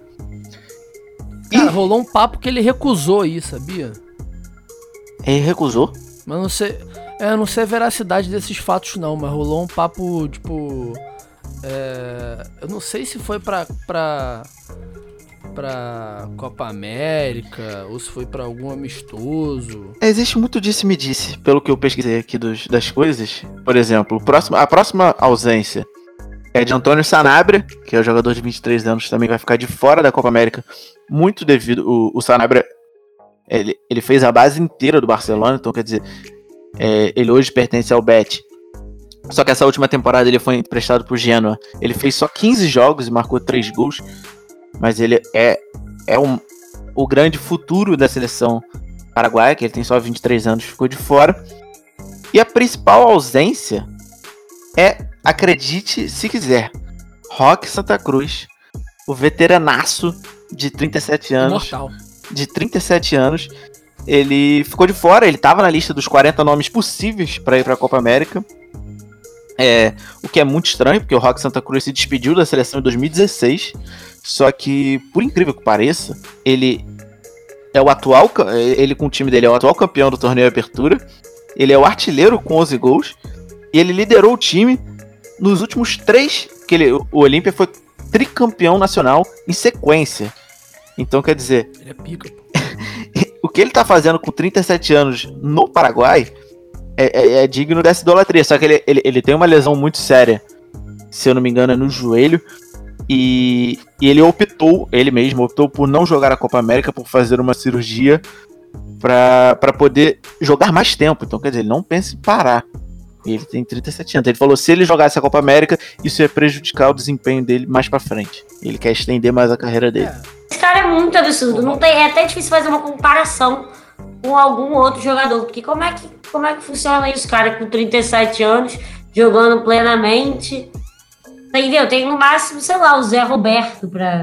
Cara, rolou um papo que ele recusou aí, sabia? Ele recusou. Mas não sei. É, eu não sei a veracidade desses fatos, não, mas rolou um papo, tipo. É, eu não sei se foi pra. pra. pra Copa América ou se foi pra algum amistoso. Existe muito disse me disse, pelo que eu pesquisei aqui dos- das coisas. Por exemplo, próximo- a próxima ausência é de Antônio Sanabria, que é o jogador de 23 anos, também vai ficar de fora da Copa América, muito devido. O, o Sanabria ele, ele fez a base inteira do Barcelona, então quer dizer, é, ele hoje pertence ao Bet. Só que essa última temporada ele foi emprestado pro Genoa. Ele fez só 15 jogos e marcou 3 gols, mas ele é, é um, o grande futuro da seleção paraguaia, que ele tem só 23 anos, ficou de fora. E a principal ausência é, acredite se quiser, Roque Santa Cruz, o veteranaço de 37 anos Mortal. de 37 anos. Ele ficou de fora, ele estava na lista dos 40 nomes possíveis para ir para a Copa América. É, o que é muito estranho, porque o Rock Santa Cruz se despediu da seleção em 2016. Só que, por incrível que pareça, ele é o atual, ele com o time dele é o atual campeão do torneio de Apertura. Ele é o artilheiro com 11 gols e ele liderou o time nos últimos três que ele, o Olímpia foi tricampeão nacional em sequência. Então, quer dizer, Ele é pica, o que ele tá fazendo com 37 anos no Paraguai é, é- é digno dessa idolatria. Só que ele, ele, ele tem uma lesão muito séria, se eu não me engano, é no joelho. E, e ele optou, ele mesmo optou por não jogar a Copa América, por fazer uma cirurgia pra poder jogar mais tempo. Então, quer dizer, ele não pensa em parar. E ele tem 37 anos. Ele falou: se ele jogasse a Copa América, isso ia prejudicar o desempenho dele mais pra frente. Ele quer estender mais a carreira dele. É, Esse cara é muito absurdo. Não tem, é até difícil fazer uma comparação com algum outro jogador. Porque como é que, como é que funciona isso, cara, com 37 anos, jogando plenamente? Entendeu? Tem no máximo, sei lá, o Zé Roberto pra,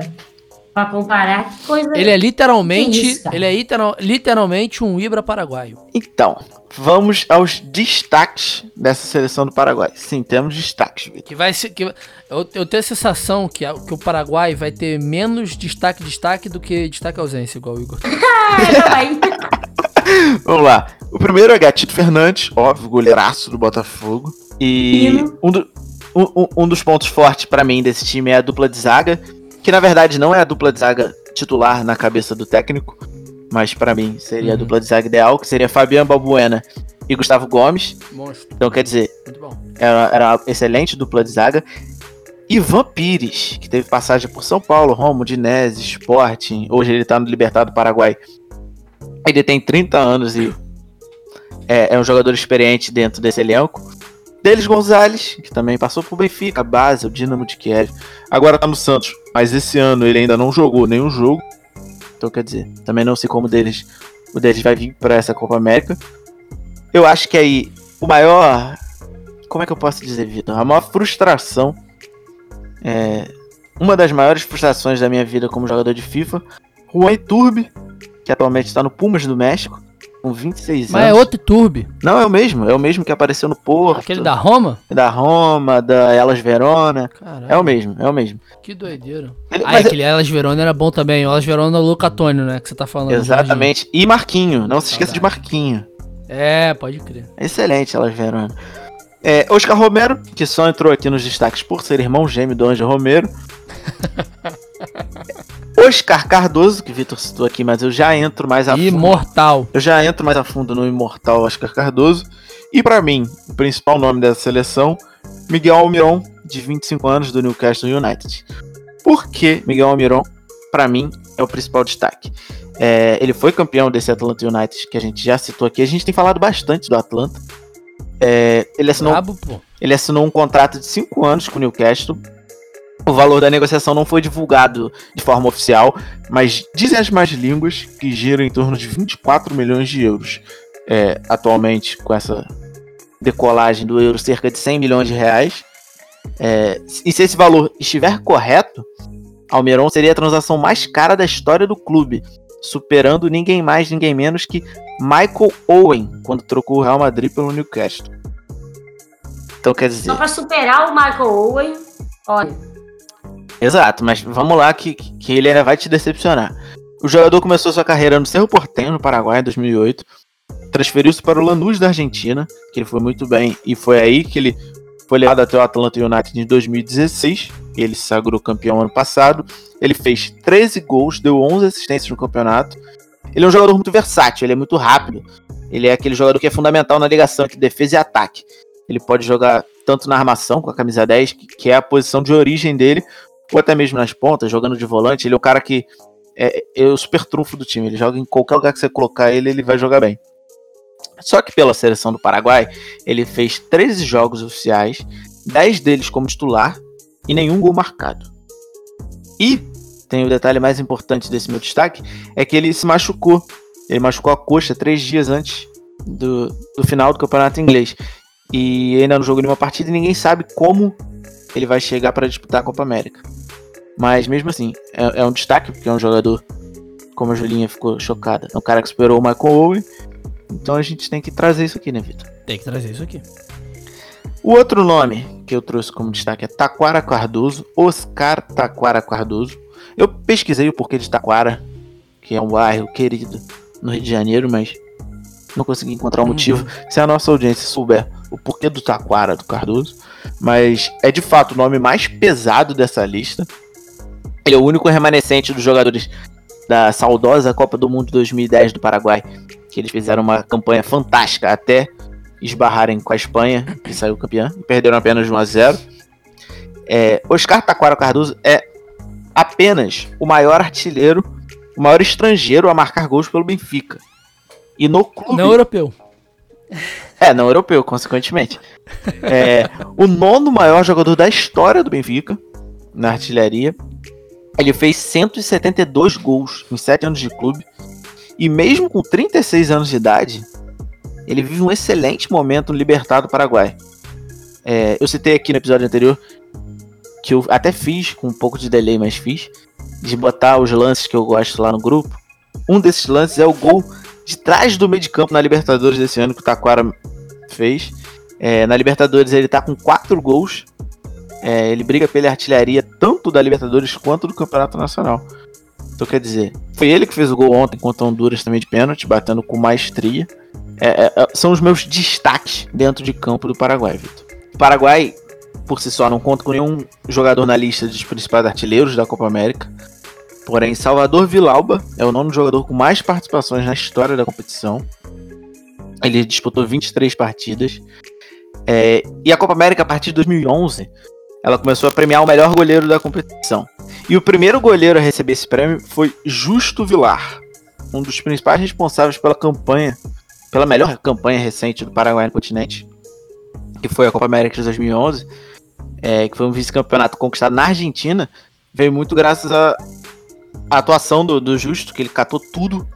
pra comparar. Que coisa. Ele é literalmente. Isso, ele é literal- literalmente um Ibra paraguaio. Então, vamos aos destaques dessa seleção do Paraguai. Sim, temos destaques, Vitor. Que vai ser. Que, eu, eu tenho a sensação que, a- que o Paraguai vai ter menos destaque destaque do que destaque ausência, igual o Igor. Também. Vamos lá. O primeiro é Gatito Fernandes, óbvio, goleiraço do Botafogo. E Hino. um, do- um- um- um dos pontos fortes pra mim desse time é a dupla de zaga, que na verdade não é a dupla de zaga titular na cabeça do técnico, mas pra mim seria a Uhum. dupla de zaga ideal, que seria Fabiano Balbuena e Gustavo Gomes. Monstro. Então, quer dizer, era, era uma excelente dupla de zaga. Ivan Pires, que teve passagem por São Paulo, Roma, Dinese, Sporting. Hoje ele tá no Libertado do Paraguai. Ele tem 30 anos e é, é um jogador experiente dentro desse elenco. Deles Gonzalez, que também passou por Benfica, base, o Dinamo de Kiev. Agora tá no Santos, mas esse ano ele ainda não jogou nenhum jogo. Então quer dizer, também não sei como deles o deles vai vir para essa Copa América. Eu acho que aí o maior. Como é que eu posso dizer, Vitor? A maior frustração. É, uma das maiores frustrações da minha vida como jogador de FIFA. Juan Iturbe, que atualmente está no Pumas do México, com 26 Mas é anos. outro Turbi. Não, é o mesmo. É o mesmo que apareceu no Porto. Aquele da Roma? da Roma, da Elas Verona. Caralho, É o mesmo, é o mesmo. que doideira. Ele- Ah, mas- aquele Elas Verona era bom também. Elas Verona é o Luca Antônio, né? Que você tá falando. Exatamente. E Marquinho, não se esqueça de. Marquinho. É, pode crer. Excelente, Elas Verona. É, Oscar Romero, que só entrou aqui nos destaques por ser irmão gêmeo do Anjo Romero. Oscar Cardoso, que o Vitor citou aqui, mas eu já entro mais a fundo. Imortal. Eu já entro mais a fundo no imortal Oscar Cardoso. E pra mim, o principal nome dessa seleção, Miguel Almiron, de 25 anos, do Newcastle United. Por que Miguel Almiron, pra mim, é o principal destaque? É, ele foi campeão desse Atlanta United, que a gente já citou aqui. A gente tem falado bastante do Atlanta. É, ele, assinou, Brabo, ele assinou um contrato de 5 anos com o Newcastle. O valor da negociação não foi divulgado de forma oficial, mas dizem as más línguas que gira em torno de 24 milhões de euros. É, atualmente, com essa decolagem do euro, cerca de 100 milhões de reais. É, e se esse valor estiver correto, Almiron seria a transação mais cara da história do clube, superando ninguém mais, ninguém menos que Michael Owen, quando trocou o Real Madrid pelo Newcastle. Então quer dizer. Só pra superar o Michael Owen, olha, Exato, mas vamos lá que, que ele ainda vai te decepcionar. O jogador começou sua carreira no Cerro Porteño, no Paraguai, em 2008. Transferiu-se para o Lanús da Argentina, que ele foi muito bem. E foi aí que ele foi levado até o Atlanta United em 2016. Ele se sagrou campeão ano passado. Ele fez 13 gols, deu 11 assistências no campeonato. Ele é um jogador muito versátil, ele é muito rápido. Ele é aquele jogador que é fundamental na ligação entre defesa e ataque. Ele pode jogar tanto na armação com a camisa 10, que- que é a posição de origem dele, ou até mesmo nas pontas, jogando de volante. Ele é o cara que é, é o super trunfo do time. Ele joga em qualquer lugar que você colocar ele, ele vai jogar bem. Só que pela seleção do Paraguai, ele fez 13 jogos oficiais, 10 deles como titular e nenhum gol marcado. E tem o detalhe mais importante desse meu destaque, é que ele se machucou. Ele machucou a coxa três dias antes do, do final do campeonato inglês. E ainda não jogou nenhuma partida e ninguém sabe como ele vai chegar para disputar a Copa América. Mas mesmo assim, é, é um destaque, porque é um jogador, como a Julinha ficou chocada, é um cara que superou o Michael Owen. Então a gente tem que trazer isso aqui, né, Vitor? Tem que trazer isso aqui. O outro nome que eu trouxe como destaque é Taquara Cardoso, Oscar Taquara Cardoso. Eu pesquisei o porquê de Taquara, que é um bairro querido no Rio de Janeiro, mas não consegui encontrar um motivo. Se a nossa audiência souber o porquê do Taquara do Cardoso, mas é de fato o nome mais pesado dessa lista. Ele é o único remanescente dos jogadores da saudosa Copa do Mundo 2010 do Paraguai, que eles fizeram uma campanha fantástica até esbarrarem com a Espanha, que saiu campeã, e perderam apenas de 1 a 0. É, Oscar Taquara Cardoso é apenas o maior artilheiro, o maior estrangeiro a marcar gols pelo Benfica. E no clube. Não europeu. É, não europeu, consequentemente. É, o nono maior jogador da história do Benfica, na artilharia. Ele fez 172 gols em 7 anos de clube. E mesmo com 36 anos de idade, ele vive um excelente momento no Libertado Paraguai. É, eu citei aqui no episódio anterior que eu até fiz, com um pouco de delay, mas fiz, de botar os lances que eu gosto lá no grupo. Um desses lances é o gol de trás do meio de campo na Libertadores desse ano que o Taquara fez. É, na Libertadores ele tá com 4 gols. É, ele briga pela artilharia tanto da Libertadores quanto do Campeonato Nacional. Então quer dizer, foi ele que fez o gol ontem contra Honduras também de pênalti, batendo com maestria. É, é, é, são os meus destaques dentro de campo do Paraguai, Vitor. O Paraguai, por si só, não conta com nenhum jogador na lista dos principais artilheiros da Copa América. Porém, Salvador Vilauba é o nono jogador com mais participações na história da competição. Ele disputou 23 partidas. É, e a Copa América, a partir de 2011, ela começou a premiar o melhor goleiro da competição. E o primeiro goleiro a receber esse prêmio foi Justo Vilar, um dos principais responsáveis pela campanha, pela melhor campanha recente do Paraguai no continente, que foi a Copa América de 2011, é, que foi um vice-campeonato conquistado na Argentina, veio muito graças à atuação do, do Justo, que ele catou tudo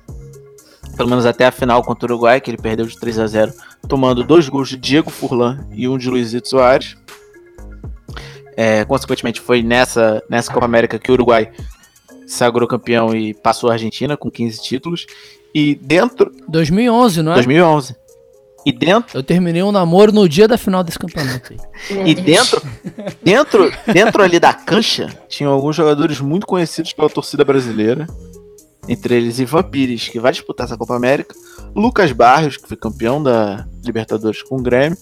pelo menos até a final contra o Uruguai, que ele perdeu de 3 a 0 tomando dois gols de Diego Furlan e um de Luizito Soares. É, consequentemente, foi nessa, nessa Copa América que o Uruguai sagrou campeão e passou a Argentina com 15 títulos. E dentro. 2011, não é? 2011. E dentro. Eu terminei um namoro no dia da final desse campeonato E dentro, dentro, dentro ali da cancha, tinham alguns jogadores muito conhecidos pela torcida brasileira. Entre eles Ivan Pires, que vai disputar essa Copa América. Lucas Barrios, que foi campeão da Libertadores com o Grêmio.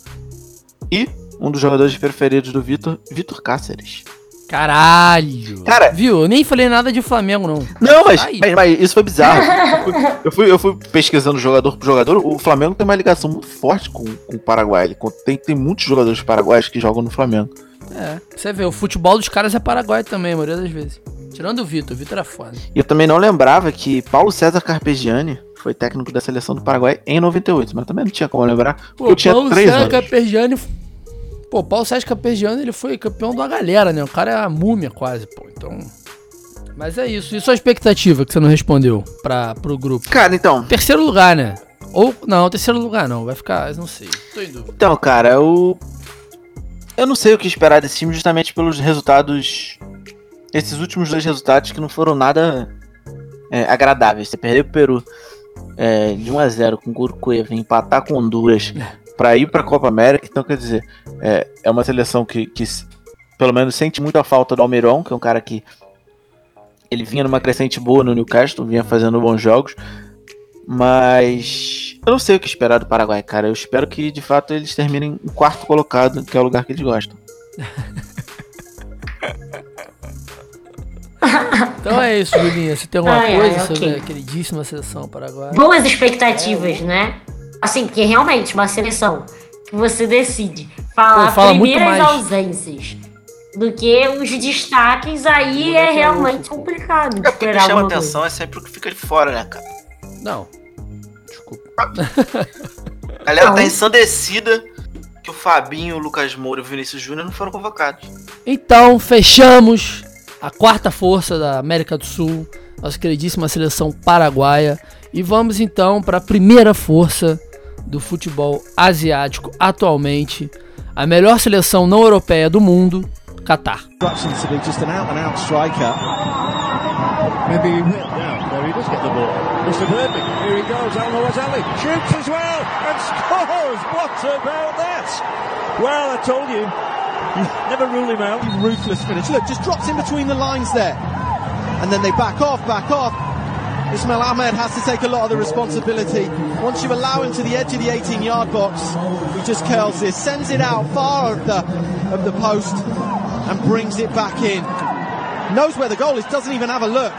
E um dos jogadores preferidos do Vitor, Vitor Cáceres. Caralho! Cara- Viu? Eu nem falei nada de Flamengo, não. Não, mas, mas, mas isso foi bizarro. Eu fui, eu fui, pesquisando jogador por jogador. O Flamengo tem uma ligação muito forte com, com o Paraguai. Ele tem, tem muitos jogadores paraguaios que jogam no Flamengo. É, você vê, o futebol dos caras é paraguai também, a maioria das vezes. Tirando o Vitor, o Vitor era foda. E eu também não lembrava que Paulo César Carpegiani foi técnico da seleção do Paraguai em 98, mas também não tinha como lembrar, porque eu tinha Paulo 3 César anos. Capergiani. Pô, Paulo César Capergiani, ele foi campeão da galera, né? O cara é a múmia quase, pô. Então. Mas é isso. E sua expectativa que você não respondeu pra, pro grupo? Cara, então, Terceiro lugar, né? Ou. Não, terceiro lugar não. Vai ficar. Não sei. Tô em dúvida. então, cara, eu eu não sei o que esperar desse time justamente pelos resultados esses últimos dois resultados que não foram nada é, agradáveis. Você perdeu pro Peru é, de 1 a 0 com o Curucueva, empatar com Honduras pra ir pra Copa América, então quer dizer, é, é uma seleção que, que pelo menos sente muito a falta do Almiron, que é um cara que ele vinha numa crescente boa no Newcastle, vinha fazendo bons jogos, mas eu não sei o que esperar do Paraguai, cara. Eu espero que de fato eles terminem em quarto colocado, que é o lugar que eles gostam. Então é isso, Julinha. Você tem alguma Ai, ai, coisa ok. sobre a queridíssima seleção paraguaia? Boas expectativas, né? Assim, porque realmente uma seleção que você decide falar Pô, fala muito primeiras mais. ausências do que os destaques, aí é realmente complicado É porque o que esperar chama atenção é sempre o que fica de fora, né, cara? Não. Desculpa. A galera Não. tá ensandecida que o Fabinho, o Lucas Moura e o Vinícius Júnior não foram convocados. Então, fechamos a quarta força da América do Sul, nossa queridíssima seleção paraguaia. E vamos então para a primeira força do futebol asiático atualmente, a melhor seleção não europeia do mundo, Catar. Well, I told you. You never rule him out. ruthless finish. Look, just drops in between the lines there. And then they back off, back off. Ismail Ahmed has to take a lot of the responsibility. Once you allow him to the edge of the 18 yard box, he just curls this, sends it out far of the, of the post and brings it back in. Knows where the goal is, doesn't even have a look.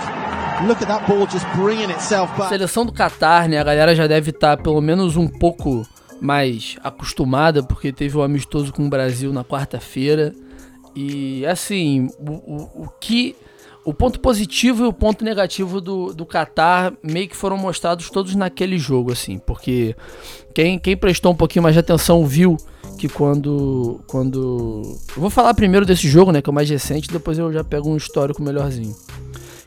Look at that ball just bringing itself back. Seleção do Catar, né? A galera já deve estar pelo menos um pouco mais acostumada, porque teve um amistoso com o Brasil na quarta-feira. E assim, o, o, o que. O ponto positivo e o ponto negativo do, do Qatar meio que foram mostrados todos naquele jogo, assim, porque quem, quem prestou um pouquinho mais de atenção viu que quando. quando. Eu vou falar primeiro desse jogo, né? Que é o mais recente, depois eu já pego um histórico melhorzinho.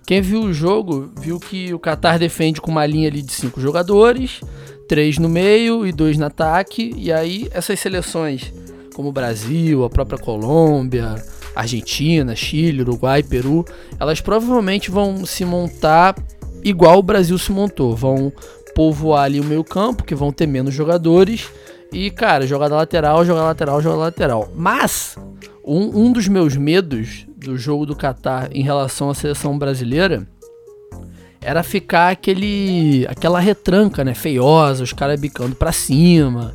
Quem viu o jogo viu que o Qatar defende com uma linha ali de cinco jogadores, três no meio e dois no ataque. E aí essas seleções, como o Brasil, a própria Colômbia, Argentina, Chile, Uruguai, Peru, elas provavelmente vão se montar igual o Brasil se montou. Vão povoar ali o meio campo, que vão ter menos jogadores. E, cara, jogada lateral, jogada lateral, jogada lateral. Mas, um, um dos meus medos do jogo do Catar em relação à seleção brasileira era ficar aquele aquela retranca, né, feiosa, os caras bicando pra cima.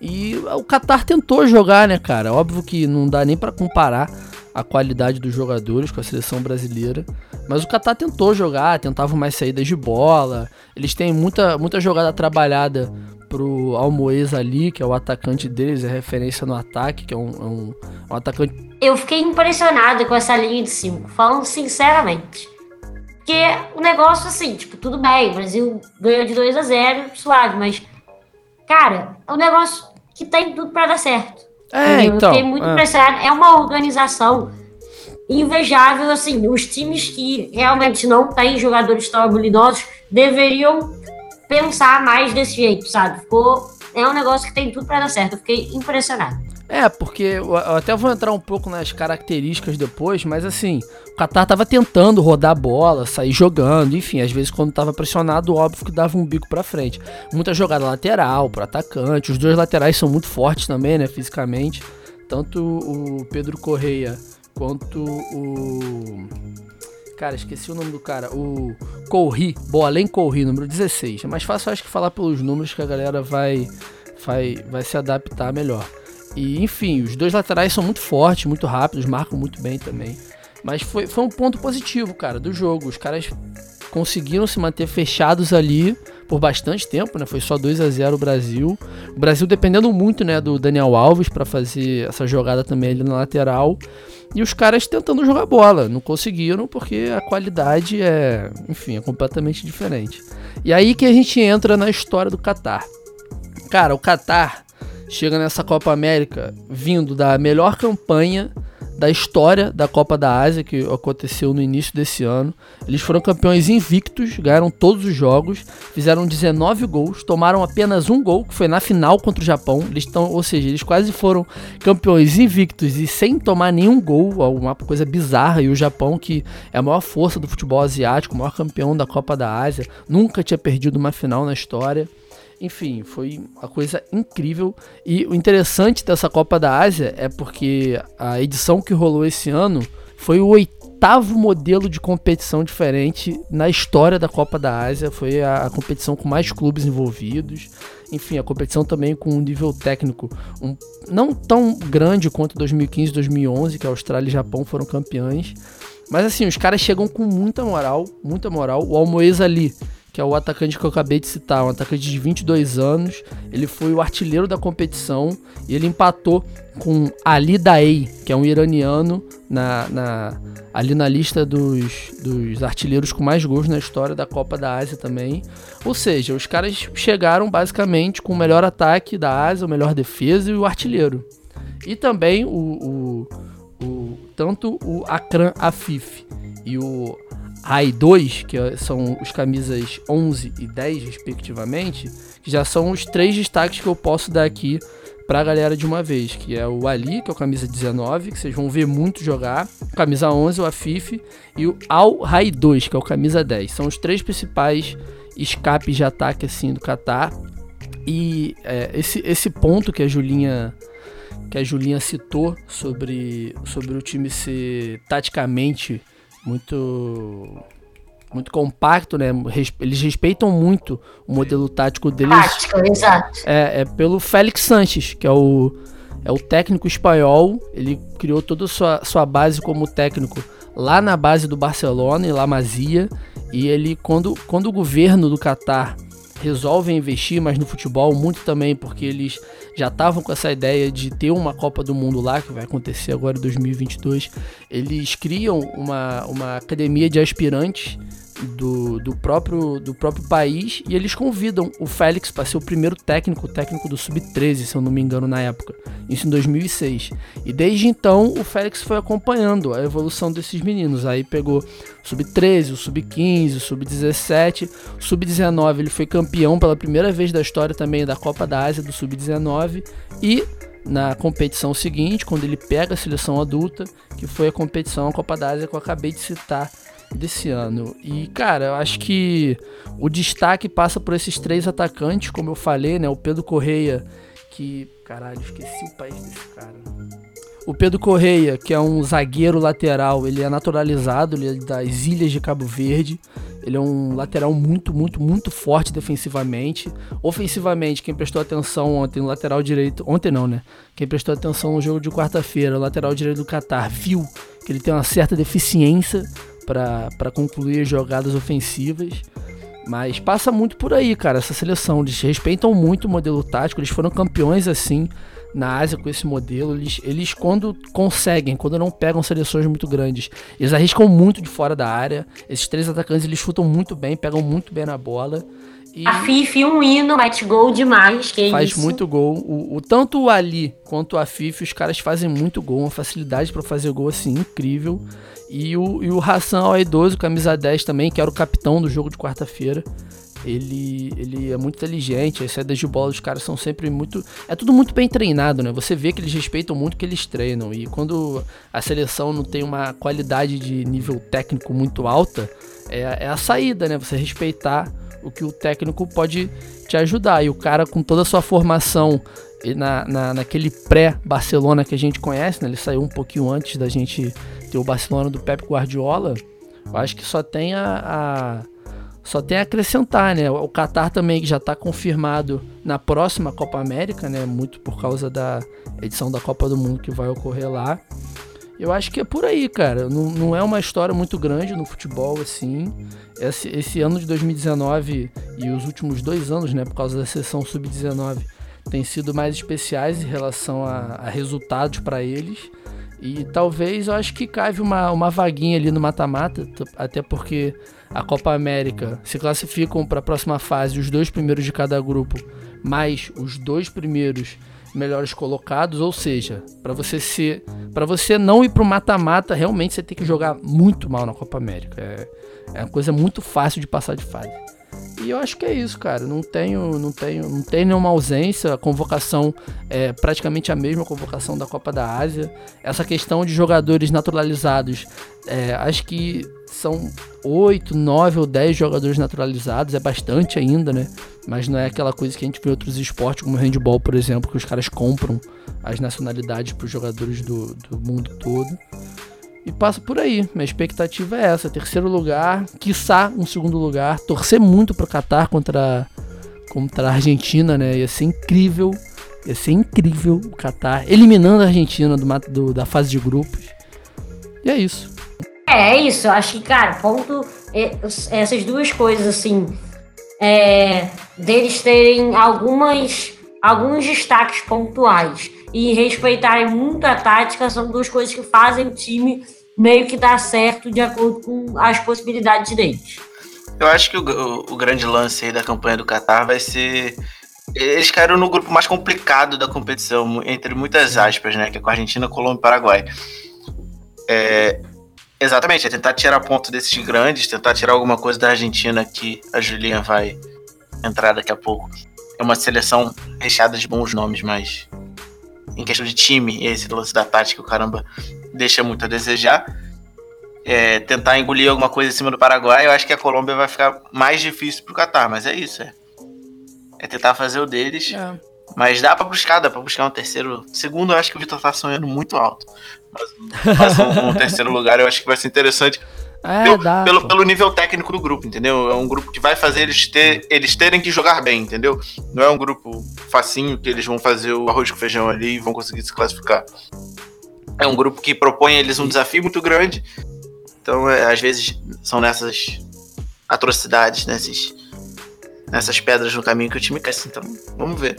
E o Qatar tentou jogar, né, cara? Óbvio que não dá nem pra comparar a qualidade dos jogadores com a seleção brasileira, mas o Qatar tentou jogar, tentava mais saídas de bola. Eles têm muita muita jogada trabalhada pro Almoez ali, que é o atacante deles, é referência no ataque, que é um, é um, um atacante Eu fiquei impressionada com essa linha de 5, falando sinceramente. Porque o negócio, assim, tipo, tudo bem, o Brasil ganhou de 2 a 0 suave, mas, cara, é um negócio que tem tudo pra dar certo. É, entendeu? então, Eu fiquei muito é. impressionada. É uma organização invejável, assim, os times que realmente não têm jogadores tão habilidosos deveriam pensar mais desse jeito, sabe? Ficou. É um negócio que tem tudo pra dar certo. Eu fiquei impressionado. É, porque eu até vou entrar um pouco nas características depois, mas assim, o Qatar tava tentando rodar a bola, sair jogando, enfim, às vezes quando tava pressionado, óbvio que dava um bico pra frente. Muita jogada lateral pro atacante, os dois laterais são muito fortes também, né, fisicamente. Tanto o Pedro Correia quanto o Cara, esqueci o nome do cara. O Corri, Boalém Corri, número 16. É mais fácil, acho que, falar pelos números que a galera vai, vai, vai se adaptar melhor. E, enfim, os dois laterais são muito fortes, muito rápidos, marcam muito bem também. Mas foi, foi um ponto positivo, cara, do jogo. Os caras conseguiram se manter fechados ali por bastante tempo, né? Foi só 2 a 0 o Brasil. O Brasil dependendo muito, né, do Daniel Alves para fazer essa jogada também ali na lateral. E os caras tentando jogar bola, não conseguiram porque a qualidade é, enfim, é completamente diferente. E aí que a gente entra na história do Catar. Cara, o Catar chega nessa Copa América vindo da melhor campanha da história da Copa da Ásia, que aconteceu no início desse ano. Eles foram campeões invictos, ganharam todos os jogos, fizeram 19 gols, tomaram apenas um gol, que foi na final contra o Japão. Eles estão, ou seja, eles quase foram campeões invictos e sem tomar nenhum gol, uma coisa bizarra. E o Japão, que é a maior força do futebol asiático, o maior campeão da Copa da Ásia, nunca tinha perdido uma final na história. Enfim, foi uma coisa incrível. E o interessante dessa Copa da Ásia é porque a edição que rolou esse ano foi o oitavo modelo de competição diferente na história da Copa da Ásia. Foi a, competição com mais clubes envolvidos. Enfim, a competição também com um nível técnico um, não tão grande quanto 2015 2011, que a Austrália e Japão foram campeões. Mas assim, os caras chegam com muita moral, muita moral. O Almoez ali que é o atacante que eu acabei de citar, um atacante de 22 anos. Ele foi o artilheiro da competição e ele empatou com Ali Daei, que é um iraniano, na, na, ali na lista dos, dos artilheiros com mais gols na história da Copa da Ásia também. Ou seja, os caras chegaram basicamente com o melhor ataque da Ásia, o melhor defesa e o artilheiro. E também o, o, o tanto o Akran Afif e o RAI 2, que são os camisas 11 e 10 respectivamente, que já são os três destaques que eu posso dar aqui pra galera de uma vez, que é o Ali, que é o camisa 19, que vocês vão ver muito jogar, camisa 11, o Afif, e o Al Rai 2, que é o camisa 10. São os três principais escapes de ataque assim do Qatar. E é, esse, esse ponto que a Julinha que a Julinha citou sobre, sobre o time ser taticamente muito muito compacto, né? Eles respeitam muito o modelo tático deles. Tático, exato. É, é pelo Félix Sanches, que é o, é o técnico espanhol. Ele criou toda a sua, sua base como técnico lá na base do Barcelona, em La Masia. E ele, quando, quando o governo do Catar resolve investir mais no futebol, muito também porque eles já estavam com essa ideia de ter uma Copa do Mundo lá, que vai acontecer agora em 2022. Eles criam uma, uma academia de aspirantes do, do, próprio, do próprio país e eles convidam o Félix para ser o primeiro técnico, técnico do Sub-13, se eu não me engano, na época. Isso em 2006. E desde então o Félix foi acompanhando a evolução desses meninos. Aí pegou o Sub-13, o Sub-15, o Sub-17. O Sub-19 ele foi campeão pela primeira vez da história também da Copa da Ásia do Sub-19. E na competição seguinte, quando ele pega a seleção adulta, que foi a competição, a Copa da Ásia que eu acabei de citar desse ano. E, cara, eu acho que o destaque passa por esses três atacantes, como eu falei, né? O Pedro Correia, que. Caralho, esqueci o país desse cara. O Pedro Correia, que é um zagueiro lateral, ele é naturalizado, ele é das Ilhas de Cabo Verde. Ele é um lateral muito, muito, muito forte defensivamente. Ofensivamente, quem prestou atenção ontem no lateral direito. Ontem não, né? Quem prestou atenção no jogo de quarta-feira, o lateral direito do Qatar, viu que ele tem uma certa deficiência para concluir jogadas ofensivas. Mas passa muito por aí, cara, essa seleção. Eles respeitam muito o modelo tático, eles foram campeões assim na Ásia com esse modelo. Eles, eles quando conseguem, quando não pegam seleções muito grandes, eles arriscam muito de fora da área. Esses três atacantes eles chutam muito bem, pegam muito bem na bola. E a Fifi, um hino, mete gol demais. Que faz isso? muito gol. O, o, tanto o Ali quanto a Fifi, os caras fazem muito gol, uma facilidade para fazer gol assim incrível. E o, e o Hassan Al-Idoso, camisa 10 também, que era o capitão do jogo de quarta-feira. ele, ele é muito inteligente, as saídas de bola dos caras são sempre muito. É tudo muito bem treinado, né? Você vê que eles respeitam muito o que eles treinam. E quando a seleção não tem uma qualidade de nível técnico muito alta, é, é a saída, né? Você respeitar o que o técnico pode te ajudar. E o cara, com toda a sua formação na, na, naquele pré-Barcelona que a gente conhece, né? Ele saiu um pouquinho antes da gente ter o Barcelona do Pep Guardiola. Eu acho que só tem a, a só tem a acrescentar, né? O Qatar também já está confirmado na próxima Copa América, né? Muito por causa da edição da Copa do Mundo que vai ocorrer lá. Eu acho que é por aí, cara. Não, não é uma história muito grande no futebol, assim. Esse, esse ano de 2019 e os últimos dois anos, né? Por causa da sessão sub-19, têm sido mais especiais em relação a, a resultados para eles. E talvez eu acho que caive uma, uma vaguinha ali no mata-mata, até porque a Copa América se classificam para a próxima fase os dois primeiros de cada grupo, mais os dois primeiros melhores colocados, ou seja, para você ser, para você não ir para o mata-mata, realmente você tem que jogar muito mal na Copa América. É, é uma coisa muito fácil de passar de fase. E eu acho que é isso, cara. Não tenho, não tenho, não tem nenhuma ausência. A convocação é praticamente a mesma convocação da Copa da Ásia. Essa questão de jogadores naturalizados, é, acho que são 8, 9 ou 10 jogadores naturalizados, é bastante ainda, né? Mas não é aquela coisa que a gente vê em outros esportes, como o handball, por exemplo, que os caras compram as nacionalidades para os jogadores do, do mundo todo. E passa por aí. Minha expectativa é essa: terceiro lugar, quiçá um segundo lugar. Torcer muito pro Qatar contra, contra a Argentina, né? Ia ser incrível. Ia ser incrível o Qatar eliminando a Argentina do, do, da fase de grupos. E é isso. É, é isso. Acho que, cara, ponto. Essas duas coisas, assim. É, deles terem algumas alguns destaques pontuais e respeitarem muito a tática são duas coisas que fazem o time meio que dar certo de acordo com as possibilidades deles. Eu acho que o, o, o grande lance da campanha do Qatar vai ser. Eles caíram no grupo mais complicado da competição, entre muitas aspas, né? Que é com a Argentina, Colômbia e Paraguai. É, exatamente, é tentar tirar ponto desses grandes, tentar tirar alguma coisa da Argentina que a Juliana vai entrar daqui a pouco. É uma seleção recheada de bons nomes, mas em questão de time, esse lance da tática, o caramba, deixa muito a desejar. É, tentar engolir alguma coisa em cima do Paraguai, eu acho que a Colômbia vai ficar mais difícil pro Qatar, mas é isso, é. É tentar fazer o deles. É. Mas dá para buscar, dá pra buscar um terceiro. Segundo, eu acho que o Vitor tá sonhando muito alto. Mas, mas um, um terceiro lugar eu acho que vai ser interessante. É, pelo, dá, pelo, pelo, nível técnico do grupo, entendeu? É um grupo que vai fazer eles, ter, eles terem que jogar bem, entendeu? Não é um grupo facinho que eles vão fazer o arroz com feijão ali e vão conseguir se classificar. É um grupo que propõe eles um desafio muito grande. Então, é, às vezes, são nessas atrocidades, nesses, nessas pedras no caminho que o time cresce. Então, vamos ver.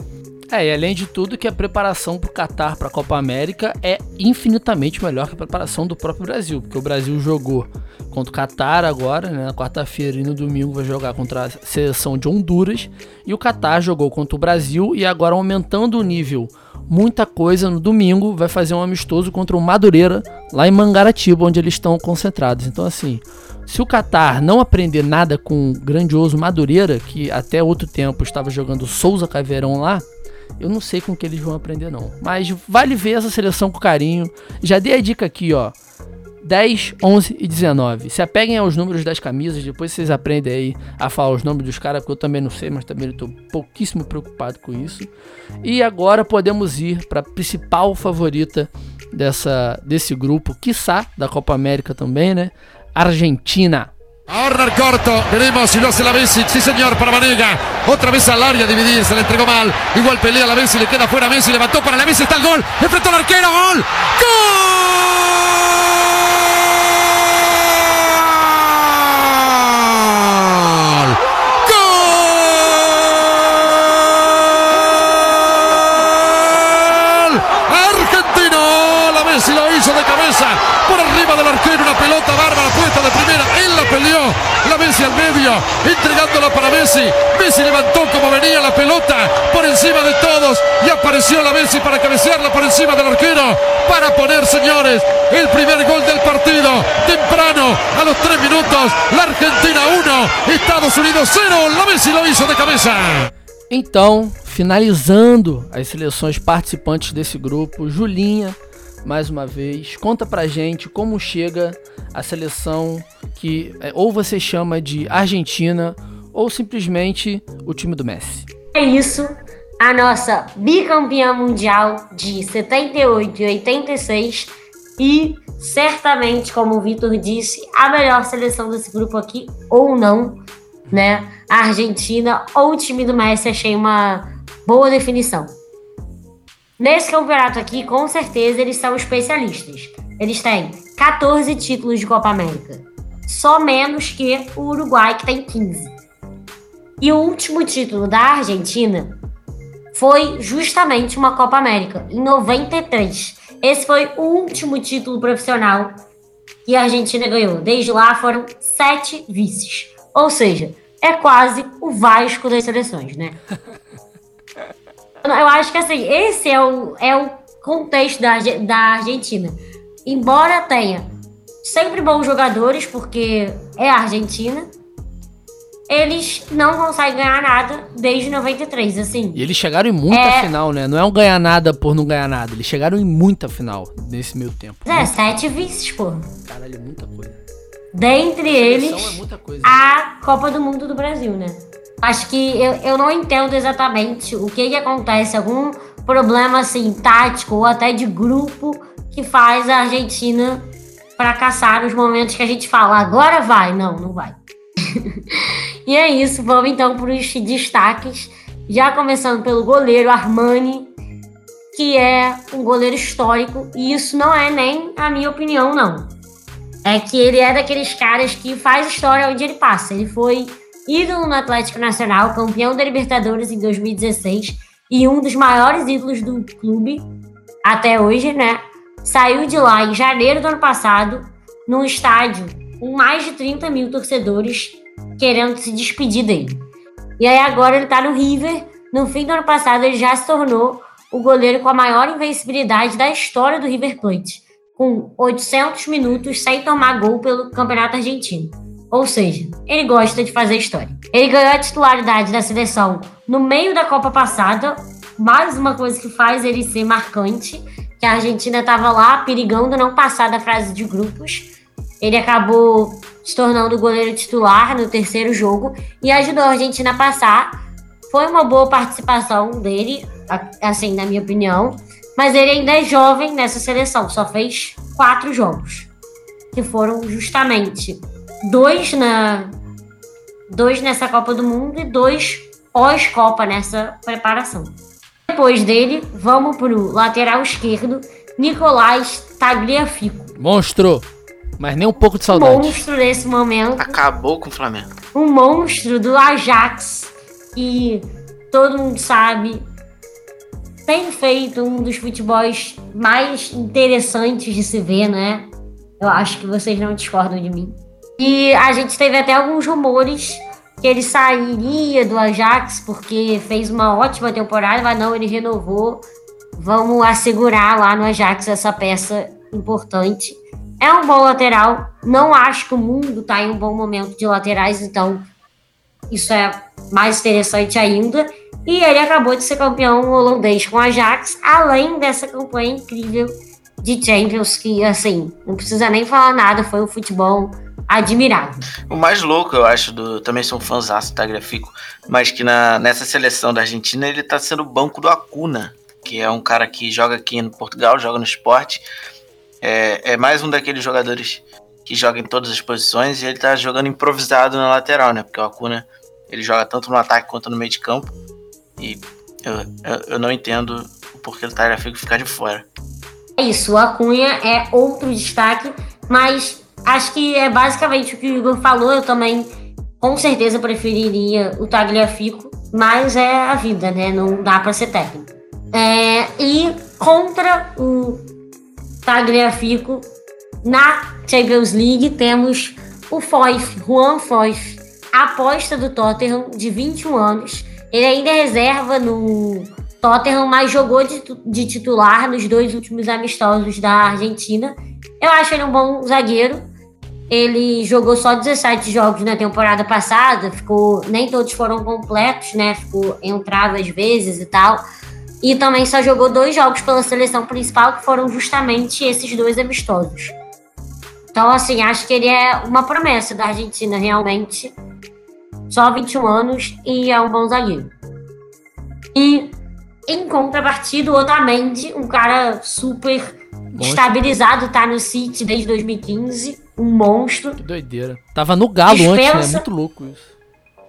É, e além de tudo que a preparação para o Qatar para a Copa América é infinitamente melhor que a preparação do próprio Brasil, porque o Brasil jogou contra o Qatar agora, né, na quarta-feira e no domingo vai jogar contra a seleção de Honduras, e o Qatar jogou contra o Brasil e agora aumentando o nível muita coisa no domingo, vai fazer um amistoso contra o Madureira, lá em Mangaratiba, onde eles estão concentrados. Então, assim, se o Qatar não aprender nada com o grandioso Madureira, que até outro tempo estava jogando Souza Caveirão lá, eu não sei com que eles vão aprender, não. Mas vale ver essa seleção com carinho. Já dei a dica aqui, ó. 10, 11 e 19. Se apeguem aos números das camisas, depois vocês aprendem aí a falar os nomes dos caras, porque eu também não sei, mas também estou pouquíssimo preocupado com isso. E agora podemos ir para a principal favorita dessa, desse grupo, quiçá da Copa América também, né? Argentina. Ahorra el corto, veremos si lo hace la Messi. Sí, señor, para Vanega. Otra vez al área dividir, se le entregó mal. Igual pelea la Messi, le queda fuera Messi, levantó para la Messi, está el gol. Enfrentó al arquero, gol. ¡Gol! Hacia medio, entregándola para Messi. Messi levantó como venía la pelota por encima de todos y apareció la Messi para cabecearla por encima del arquero. Para poner, señores, el primer gol del partido. Temprano, a los tres minutos, la Argentina 1, Estados Unidos 0. La Messi lo hizo de cabeza. Então, finalizando as seleções participantes desse grupo, Julinha, mais uma vez, conta pra gente como chega a seleção que é, ou você chama de Argentina ou simplesmente o time do Messi. É isso. A nossa bicampeã mundial de 78 e 86 e certamente, como o Vitor disse, a melhor seleção desse grupo aqui, ou não, né? A Argentina ou o time do Messi, achei uma boa definição. Nesse campeonato aqui, com certeza, eles são especialistas. Eles têm 14 títulos de Copa América, só menos que o Uruguai, que tem 15. E o último título da Argentina foi justamente uma Copa América, em 93. Esse foi o último título profissional que a Argentina ganhou. Desde lá foram sete vices. Ou seja, é quase o Vasco das seleções, né? Eu acho que assim, esse é o, é o contexto da, da Argentina. Embora tenha sempre bons jogadores, porque é a Argentina, eles não conseguem ganhar nada desde 93, assim. E eles chegaram em muita É. final, né? Não é um ganhar nada por não ganhar nada. Eles chegaram em muita final nesse meio tempo. É, sete vices, pô. Caralho, muita coisa. Dentre eles, é muita coisa. a Copa do Mundo do Brasil, né? Acho que eu, eu não entendo exatamente o que que acontece, algum problema assim tático ou até de grupo que faz a Argentina fracassar nos momentos que a gente fala agora vai, não, não vai. e é isso, vamos então para os destaques, já começando pelo goleiro Armani, que é um goleiro histórico e isso não é nem a minha opinião, não é que ele é daqueles caras que faz história onde ele passa. Ele foi ídolo no Atlético Nacional, campeão da Libertadores em 2016 e um dos maiores ídolos do clube até hoje, né? Saiu de lá em janeiro do ano passado, num estádio com mais de 30 mil torcedores querendo se despedir dele. E aí agora ele tá no River. No fim do ano passado, ele já se tornou o goleiro com a maior invencibilidade da história do River Plate com 800 minutos sem tomar gol pelo Campeonato Argentino. Ou seja, ele gosta de fazer história. Ele ganhou a titularidade da seleção no meio da Copa passada, mais uma coisa que faz ele ser marcante, que a Argentina estava lá perigando não passar da fase de grupos. Ele acabou se tornando goleiro titular no terceiro jogo e ajudou a Argentina a passar. Foi uma boa participação dele, assim, na minha opinião. Mas ele ainda é jovem nessa seleção, só fez quatro jogos. Que foram justamente dois na. Dois nessa Copa do Mundo e dois pós-Copa nessa preparação. Depois dele, vamos pro lateral esquerdo, Nicolás Tagliafico. Monstro! Mas nem um pouco de saudade. Monstro nesse momento. Acabou com o Flamengo. um monstro do Ajax que todo mundo sabe tem feito um dos futebols mais interessantes de se ver, né? Eu acho que vocês não discordam de mim. E a gente teve até alguns rumores que ele sairia do Ajax porque fez uma ótima temporada, mas não, ele renovou. Vamos assegurar lá no Ajax essa peça importante. É um bom lateral. Não acho que o mundo tá em um bom momento de laterais, então isso é mais interessante ainda. E ele acabou de ser campeão holandês com o Ajax, além dessa campanha incrível de Champions, que assim, não precisa nem falar nada, foi um futebol admirável. O mais louco, eu acho, do. Também sou um fãzaço do Tagliafico, mas que na, nessa seleção da Argentina ele tá sendo o banco do Acuna, que é um cara que joga aqui no Portugal, joga no esporte. É, é mais um daqueles jogadores que joga em todas as posições e ele tá jogando improvisado na lateral, né? Porque o Acuna ele joga tanto no ataque quanto no meio de campo. E eu, eu, eu não entendo o porquê do Tagliafico ficar de fora. É isso, o Acunha é outro destaque, mas acho que é basicamente o que o Igor falou. Eu também, com certeza, preferiria o Tagliafico, mas é a vida, né? Não dá pra ser técnico. É, e contra o Tagliafico, na Champions League, temos o Foyth, Juan Foyth, aposta do Tottenham, de 21 anos. Ele ainda é reserva no Tottenham, mas jogou de, de titular nos dois últimos amistosos da Argentina. Eu acho ele um bom zagueiro. Ele jogou só 17 jogos na temporada passada, ficou nem todos foram completos, né? Ficou entrava às vezes e tal. E também só jogou dois jogos pela seleção principal, que foram justamente esses dois amistosos. Então, assim, acho que ele é uma promessa da Argentina, realmente. Só 21 anos e é um bom zagueiro. E, em contrapartida, o Otamendi, um cara super estabilizado, tá no City desde 2015, um monstro. Que doideira. Tava no galo antes, né? Dispensa- Muito louco isso.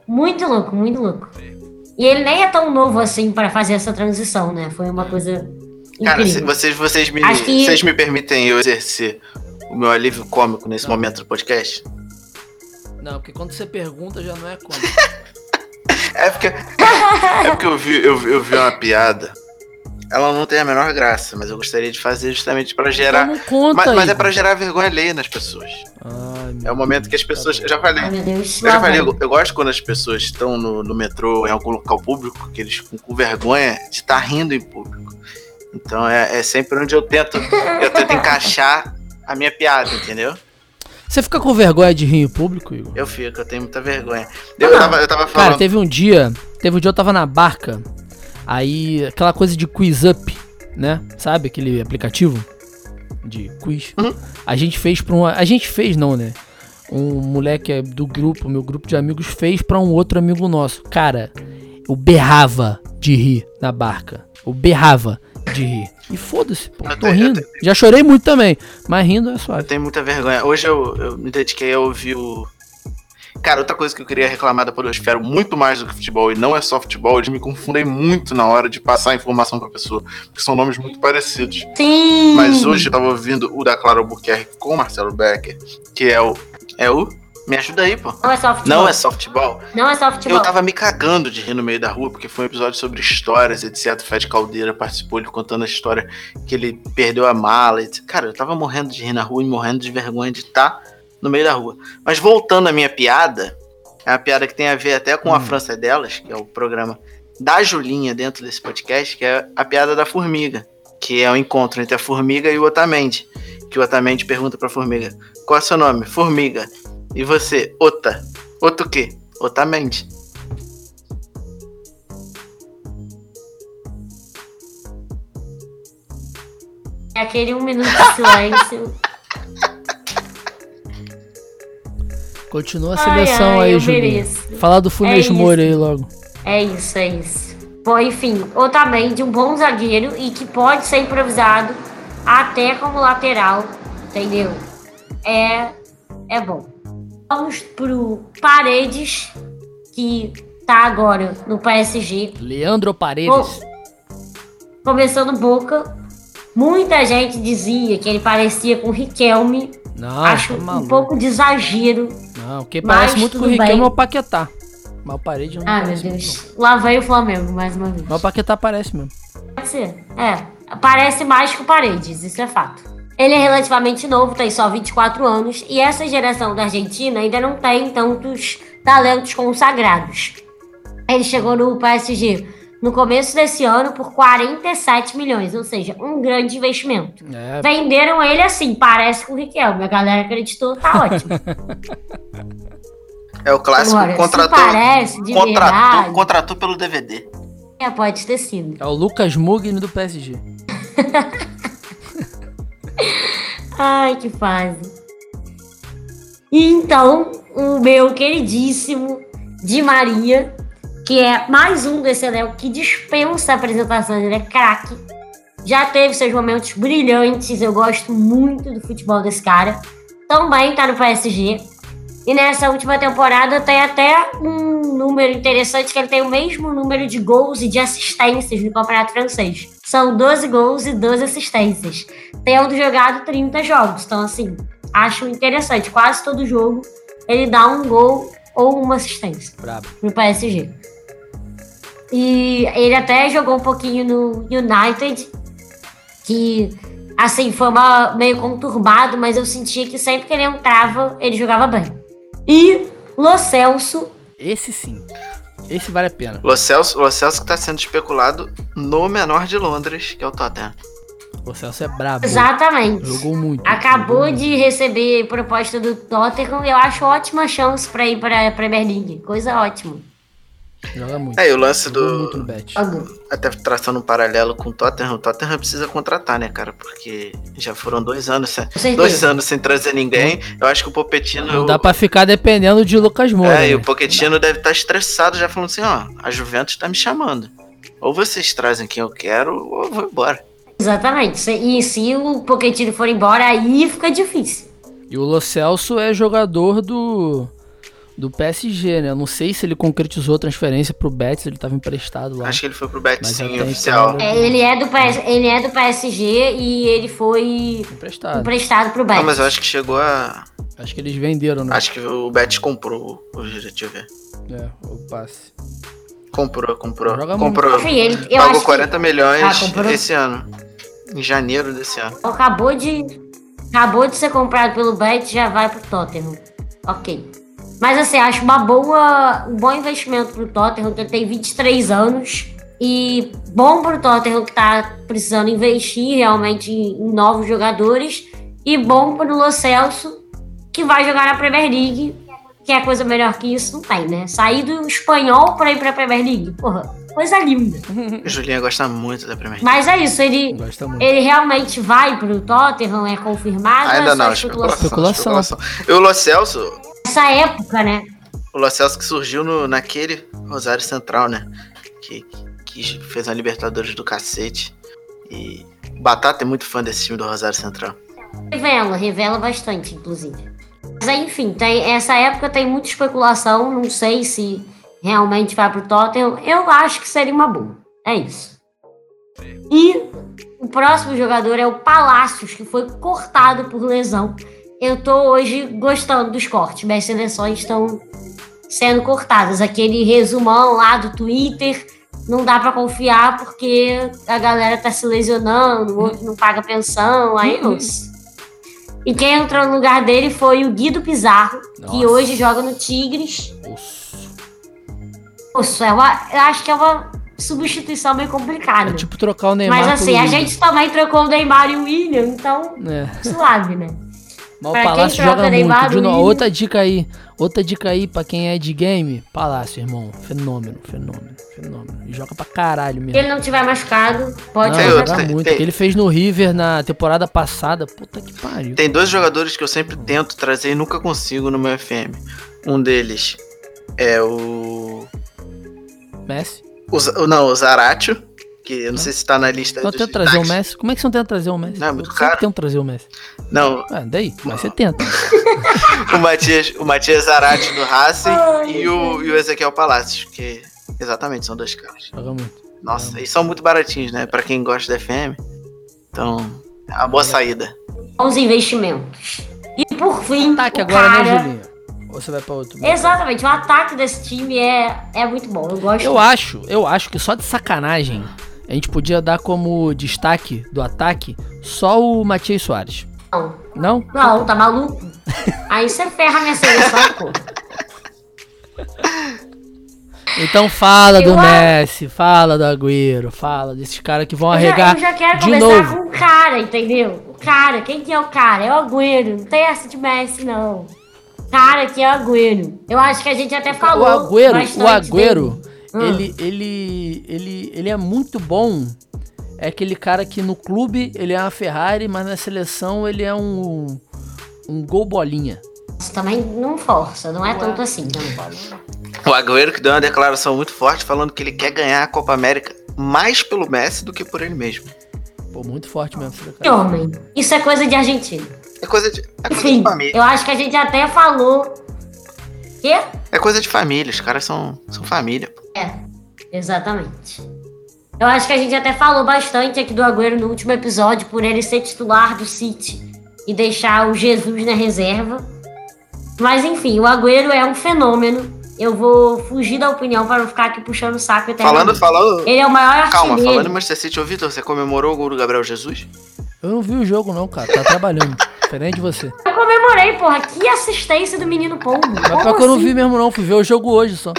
Muito louco, muito louco. E ele nem é tão novo assim para fazer essa transição, né? Foi uma coisa Cara, incrível. vocês, vocês, me, que- vocês me permitem eu exercer o meu alívio cômico nesse momento do podcast? Não, porque quando você pergunta já não é como. É porque, é porque eu, vi, eu, vi- eu vi uma piada. Ela não tem a menor graça, mas eu gostaria de fazer justamente pra gerar. Não conta Mas, mas é pra gerar vergonha alheia nas pessoas. Ai, É o momento que as pessoas. Eu já falei. Ai. Eu já falei, eu, eu gosto quando as pessoas estão no, no metrô, em algum local público, que eles ficam com vergonha de estar rindo em público. Então é, é sempre onde eu tento, eu tento encaixar a minha piada, entendeu? Você fica com vergonha de rir em público, Igor? Eu fico, eu tenho muita vergonha. Eu, tava, eu tava Cara, falando. teve um dia. Teve um dia eu tava na barca. Aí, aquela coisa de quiz up, né? Sabe aquele aplicativo de quiz? Uhum. A gente fez pra um. A gente fez, não, né? Um moleque do grupo, meu grupo de amigos, fez pra um outro amigo nosso. Cara, eu berrava de rir na barca. Eu berrava de rir. E foda-se, pô. Eu Tô rindo. Já chorei muito também. Mas rindo é suave. Eu tenho muita vergonha. Hoje eu, eu me dediquei a ouvir o. Cara, outra coisa que eu queria reclamar da Podosfera, muito mais do que futebol, e não é só futebol, eles me confundem muito na hora de passar a informação pra pessoa, porque são nomes muito parecidos. Sim! Mas hoje eu tava ouvindo o da Clara Albuquerque com o Marcelo Becker, que é o. É o. Me ajuda aí, pô. Não é só futebol. Não é só futebol. Não é só futebol. Eu tava me cagando de rir no meio da rua, porque foi um episódio sobre histórias, etc. O Fred Caldeira participou, ele contando a história que ele perdeu a mala. Etc. Cara, eu tava morrendo de rir na rua e morrendo de vergonha de estar no meio da rua. Mas voltando à minha piada, é uma piada que tem a ver até com a França é Delas, que é o programa da Julinha dentro desse podcast, que é a piada da formiga, que é o encontro entre a formiga e o Otamendi. Que o Otamendi pergunta pra formiga: Qual é o seu nome? Formiga. E você? Ota. Ota o quê? Otamendi. É aquele um minuto de silêncio. Continua a Ai, seleção ai, aí, eu Julinho. Falar do Funes isso. Mori aí logo. É isso, é isso. Bom, enfim, Otamendi, um bom zagueiro e que pode ser improvisado até como lateral, entendeu? É, é bom. Vamos pro Paredes, que tá agora no PSG. Leandro Paredes. Começando Boca, muita gente dizia que ele parecia com o Riquelme. Não, Acho tá um pouco de exagero. Não, Mas parece muito com o Riquelme bem. é o Paquetá. Mas o Paredes não Ah, meu parece muito, Deus. Lá veio o Flamengo, mais uma vez. Mas o Paquetá parece mesmo. Pode ser. É. Parece mais que o Paredes, isso é fato. Ele é relativamente novo, tem só 24 anos, e essa geração da Argentina ainda não tem tantos talentos consagrados. Ele chegou no PSG no começo desse ano por 47 milhões, ou seja, um grande investimento. É, Venderam ele assim, parece com o Riquelme. A galera acreditou, tá ótimo. É o clássico Agora, contratou, parece de contratou, verdade. contratou pelo DVD. É, pode ter sido. é o Lucas Mugni do PSG. Ai, que fase. E então, o meu queridíssimo Di Maria, que é mais um desse elenco que dispensa apresentações, ele é craque. Já teve seus momentos brilhantes, eu gosto muito do futebol desse cara. Também tá no PSG. E nessa última temporada tem até um número interessante, que ele tem o mesmo número de gols e de assistências no Campeonato Francês. São 12 gols e 12 assistências. Tendo jogado 30 jogos. Então, assim, acho interessante. Quase todo jogo ele dá um gol ou uma assistência Brabo. no PSG. E ele até jogou um pouquinho no United, que assim, foi uma, meio conturbado, mas eu sentia que sempre que ele entrava, ele jogava bem. E Lo Celso, Esse sim. Esse vale a pena. Lo Celso, Lo Celso que tá sendo especulado no menor de Londres, que é o Tottenham. O Celso é brabo. exatamente. Jogou muito. Acabou jogou de receber proposta do Tottenham e eu acho ótima chance pra ir pra Premier League. Coisa ótima. muito. Joga muito. É, e o lance Jogou muito no do. bet. Até traçando um paralelo com o Tottenham, o Tottenham precisa contratar, né, cara? Porque já foram dois anos, sem, dois anos sem trazer ninguém. Eu acho que o Pochettino. Não dá pra ficar dependendo de Lucas Moura. É, e né? o Pochettino deve estar estressado já falando assim, ó, a Juventus tá me chamando. Ou vocês trazem quem eu quero, ou eu vou embora. Exatamente. E se o Pochettino for embora, aí fica difícil. E o Lo Celso é jogador do do PSG, né? Eu não sei se ele concretizou a transferência pro Betis, ele tava emprestado lá. Acho que ele foi pro Betis sim, oficial. então- É, ele, é do PS, ele é do PSG e ele foi Emprestado. emprestado pro Betis. Ah, mas eu acho que chegou a. Acho que eles venderam, né? Acho que o Betis comprou o deixa eu ver. É, o passe. Comprou, comprou. Joga comprou. Enfim, ele, eu Pagou acho que 40 milhões Ah, esse ano. Em janeiro desse ano. acabou de acabou de ser comprado pelo Betis já vai pro Tottenham. Ok. Mas assim, acho uma boa, um bom investimento pro Tottenham, que ele tem 23 anos. E bom pro Tottenham que tá precisando investir realmente em, em novos jogadores. E bom pro Lo Celso, que vai jogar na Premier League. Que é coisa melhor que isso, não tem, né? Sair do espanhol pra ir pra Premier League. Porra, coisa linda. O Julinho gosta muito da Premier League. Mas é isso, ele, Gosta muito. ele realmente vai pro Tottenham, é confirmado? Ainda é não, especulação? especulação. Especulação. especulação. E o Lo Celso, Essa época, né? o Lo Celso que surgiu no, naquele Rosário Central, né? Que, que fez a Libertadores do cacete. E Batata é muito fã desse time do Rosário Central. Revela, revela bastante, inclusive. Mas enfim, tem, essa época tem muita especulação, não sei se realmente vai pro Tottenham. Eu acho que seria uma boa. É isso. E o próximo jogador é o Palácios, que foi cortado por lesão. Eu tô hoje gostando dos cortes. Minhas seleções estão sendo cortadas. Aquele resumão lá do Twitter não dá pra confiar porque a galera tá se lesionando, o outro não paga pensão, aí nossa. E quem entrou no lugar dele foi o Guido Pizarro, que Nossa. hoje joga no Tigres. Osso. Nossa, é uma, eu acho que é uma substituição meio complicada. É tipo trocar o Neymar Mas assim, a gente também trocou o Neymar e o William, então É. suave, né? Mas o Pra quem Palácio joga muito. De novo, Willian- outra dica aí. Outra dica aí pra quem é de game. Palácio, irmão. Fenômeno, fenômeno, fenômeno. E joga pra caralho Se mesmo. ele não tiver machucado, pode Não, Tem jogar. tem- muito. tem- O que ele fez no River na temporada passada. Puta que pariu. Tem dois jogadores que eu sempre tento trazer e nunca consigo no meu FM. Um deles é o. Messi. o não, o Zaratio, que eu não sei se tá na lista Então dos tenta trazer o. Messi. Como é que você não tenta trazer o Messi? Não, é muito caro. tento trazer o Messi. Não, Ah, daí? Mas você tenta. o Matias, o Matias Zarate do Racing e o, e o Ezequiel Palacios, que exatamente são dois caras. Joga muito. Nossa, e são muito baratinhos, né? Pra quem gosta da FM. Então, é uma boa saída. Bons investimentos. E por fim, Ataque o agora, cara... né, Julinho? Ou você vai pra outro? Exatamente, o ataque desse time é, é muito bom. Eu gosto. Eu acho, eu acho que só de sacanagem a gente podia dar como destaque do ataque só o Matias Soares. Não, Não? não, tá maluco? Aí você ferra minha seleção, pô. Então fala do Eu a- Messi, fala do Agüero, fala desses caras que vão Eu já, arregar eu já quero de começar novo. com o cara, entendeu? O cara, quem que é o cara? É o Agüero. Não tem essa de Messi, não. Cara que é o Agüero. Eu acho que a gente até O falou. Agüero, bastante o Agüero, dele. Hum. ele, ele, ele, ele é muito bom. É aquele cara que no clube ele é uma Ferrari, mas na seleção ele é um um gol bolinha. Isso também não força, não é tanto assim. Não. O Agüero que deu uma declaração muito forte falando que ele quer ganhar a Copa América mais pelo Messi do que por ele mesmo. Pô, muito forte mesmo Que homem. Isso é coisa de argentino. É coisa de, é coisa Enfim, de família. eu acho que a gente até falou. Quê? É coisa de família, os caras são, são família. É, exatamente. Eu acho que a gente até falou bastante aqui do Agüero no último episódio por ele ser titular do City e deixar o Jesus na reserva. Mas enfim, o Agüero é um fenômeno. Eu vou fugir da opinião para não ficar aqui puxando o saco Falando, eternamente. falando. Ele é o maior Calma, artilheiro. falando em Manchester City, ô Vitor, você comemorou o gol do Gabriel Jesus? Eu não vi o jogo não, cara, tá trabalhando. Diferente de você. Eu comemorei, porra. Que assistência do menino Pombo. Mas pior que eu não assim? vi mesmo não, fui ver o jogo hoje só.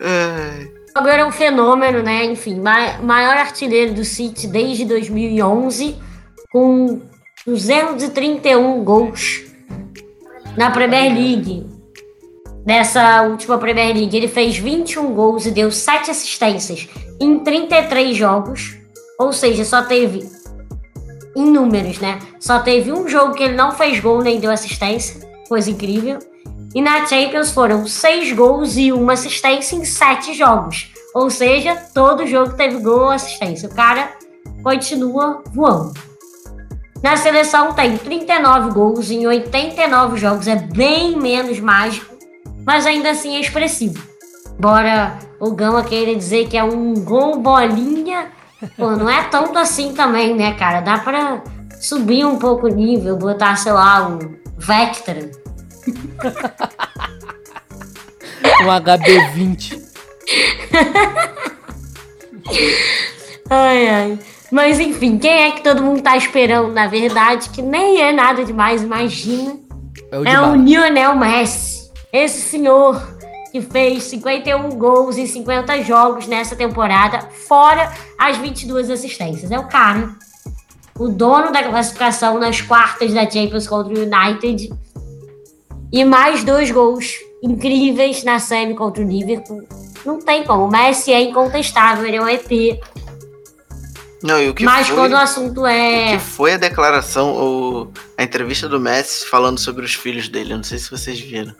Ai, Agora é um fenômeno, né? Enfim, ma- maior artilheiro do City desde 2011, com 231 gols na Premier League. Nessa última Premier League, ele fez 21 gols e deu 7 assistências em 33 jogos. Ou seja, só teve, em números, né? Só teve um jogo que ele não fez gol nem deu assistência. Coisa incrível. E na Champions foram seis gols e uma assistência em sete jogos. Ou seja, todo jogo teve gol ou assistência. O cara continua voando. Na seleção tem 39 gols em 89 jogos. É bem menos mágico, mas ainda assim é expressivo. Embora o Gama queira dizer que é um gol bolinha, pô, não é tanto assim também, né, cara? Dá pra subir um pouco o nível, botar, sei lá, um Vectra. Um HB20. Ai, ai. Mas enfim, quem é que todo mundo tá esperando, na verdade, que nem é nada demais, imagina. É o É o. Lionel Messi. Esse senhor que fez 51 gols em 50 jogos nessa temporada, fora as 22 assistências. É o cara, o dono da classificação nas quartas da Champions contra o United. E mais dois gols incríveis na semi contra o Liverpool. Não tem como. O Messi é incontestável, ele é um EP. Não, e o que Mas foi, quando o assunto o é. que foi a declaração, o, a entrevista do Messi falando sobre os filhos dele? Eu não sei se vocês viram.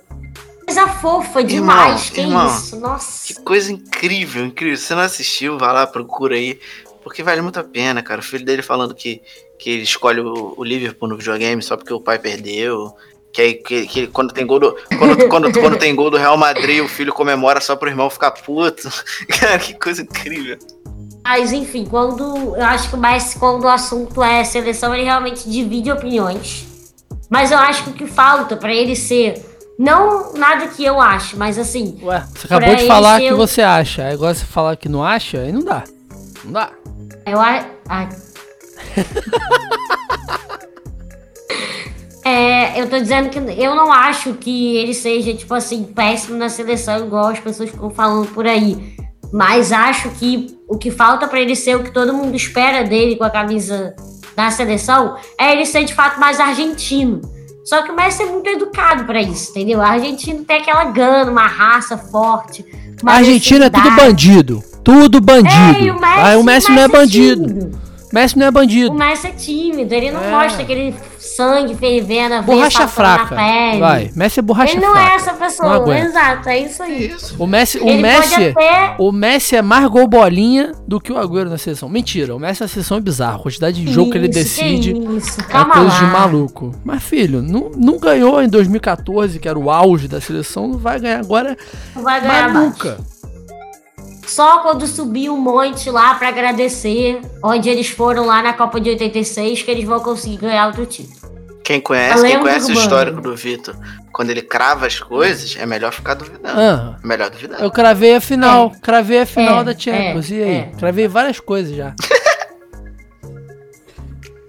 Coisa fofa demais. Irmão, que irmão. isso? Nossa. Que coisa incrível, incrível. Se você não assistiu, vai lá, procura aí. Porque vale muito a pena, cara. O filho dele falando que, que ele escolhe o, o Liverpool no videogame só porque o pai perdeu. Que aí que, que quando tem gol do. Quando, quando, quando tem gol do Real Madrid, o filho comemora só pro irmão ficar puto. Cara, que coisa incrível. Mas enfim, quando. Eu acho que Messi, quando o assunto é seleção, ele realmente divide opiniões. Mas eu acho que o que falta pra ele ser. Não nada que eu acho, mas assim. Ué, você acabou de falar que você acha. Agora você falar que não acha, aí não dá. Não dá. Eu acho. É, eu tô dizendo que eu não acho que ele seja, tipo assim, péssimo na seleção, igual as pessoas ficam falando por aí. Mas acho que o que falta pra ele ser o que todo mundo espera dele com a camisa da seleção é ele ser de fato mais argentino. Só que o Messi é muito educado pra isso, entendeu? O argentino tem aquela gana, uma raça forte. uma A Argentina é tudo bandido. Tudo bandido. É, e o Messi, Ah, o Messi não é bandido. Messi não é O bandido. Messi é tímido, ele não É. mostra aquele sangue fervendo, a Borracha fraca. na pele. Vai. Messi é borracha ele não fraca. é essa pessoa, exato, é isso aí. Isso. O Messi, o ele Messi, até... o Messi é mais gol bolinha do que o Agüero na seleção. Mentira, o Messi na seleção é bizarro. A quantidade de jogo que ele Isso, decide isso, é coisa lá. de maluco. Mas filho, não, não ganhou em 2014, que era o auge da seleção, não vai ganhar agora Não vai ganhar nunca. Só quando subir um monte lá pra agradecer, onde eles foram lá na Copa de 86, que eles vão conseguir ganhar outro título. Quem conhece, quem conhece o histórico do Vitor, quando ele crava as coisas, é melhor ficar duvidando. Ah, É melhor duvidar. eu cravei a final, cravei a final É, da Champions. é, e aí? é. Cravei várias coisas já.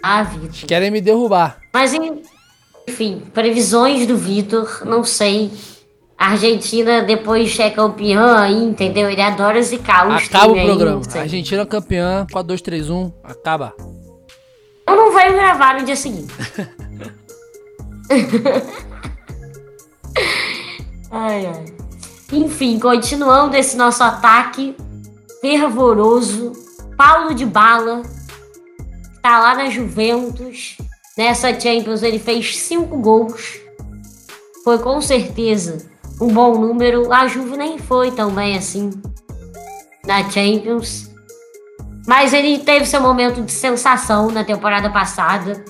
Ah, Vitor. Querem me derrubar. Mas, en- enfim, previsões do Vitor, não sei. A Argentina depois é campeã aí, entendeu? Ele adora zicar os Acaba o aí, programa. sei. Argentina campeã, 4, 2, 3, 1, acaba. Eu não venho gravar no dia seguinte. ai, ai. Enfim, continuando esse nosso ataque fervoroso, Paulo de Bala tá lá na Juventus. Nessa Champions ele fez cinco gols. Foi com certeza um bom número. A Juve nem foi tão bem assim na Champions. Mas ele teve seu momento de sensação na temporada passada.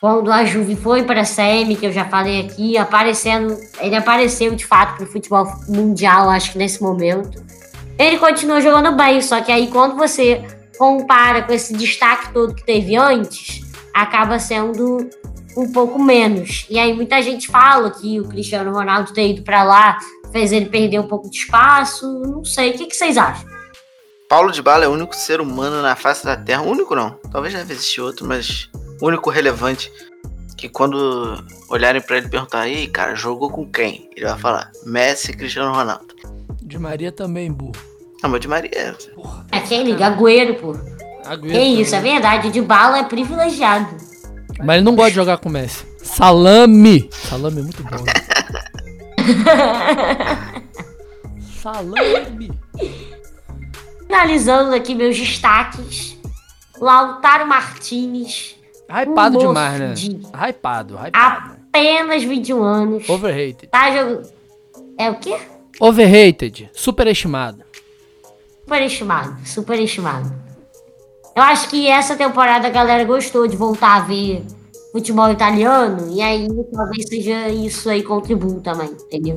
Quando a Juve foi para a semi, que eu já falei aqui, aparecendo, ele apareceu de fato para o futebol mundial, acho que nesse momento. Ele continuou jogando bem, só que aí quando você compara com esse destaque todo que teve antes, acaba sendo um pouco menos. E aí muita gente fala que o Cristiano Ronaldo ter ido para lá fez ele perder um pouco de espaço. Não sei, o que, que vocês acham? Paulo de Bala é o único ser humano na face da Terra, o único não, talvez deve existir outro, mas o único relevante que quando olharem pra ele e perguntar, ei, cara, jogou com quem? Ele vai falar, Messi e Cristiano Ronaldo. De Maria também, burro. Não, mas de Maria. Aquele, Agüero, pô. Agüero Que isso, é verdade. De bala é privilegiado. Mas ele não gosta de jogar com o Messi. Salame! Salame é muito bom. Né? Salame! Finalizando aqui meus destaques. Lautaro Martinez, Hypado Um demais, né? de- Hypado, hypado. apenas 21 anos. Overrated. Tá jogando. É o quê? Overrated. Superestimado. Superestimado, superestimado. Eu acho que essa temporada a galera gostou de voltar a ver futebol italiano e aí talvez seja isso aí contribua também, entendeu?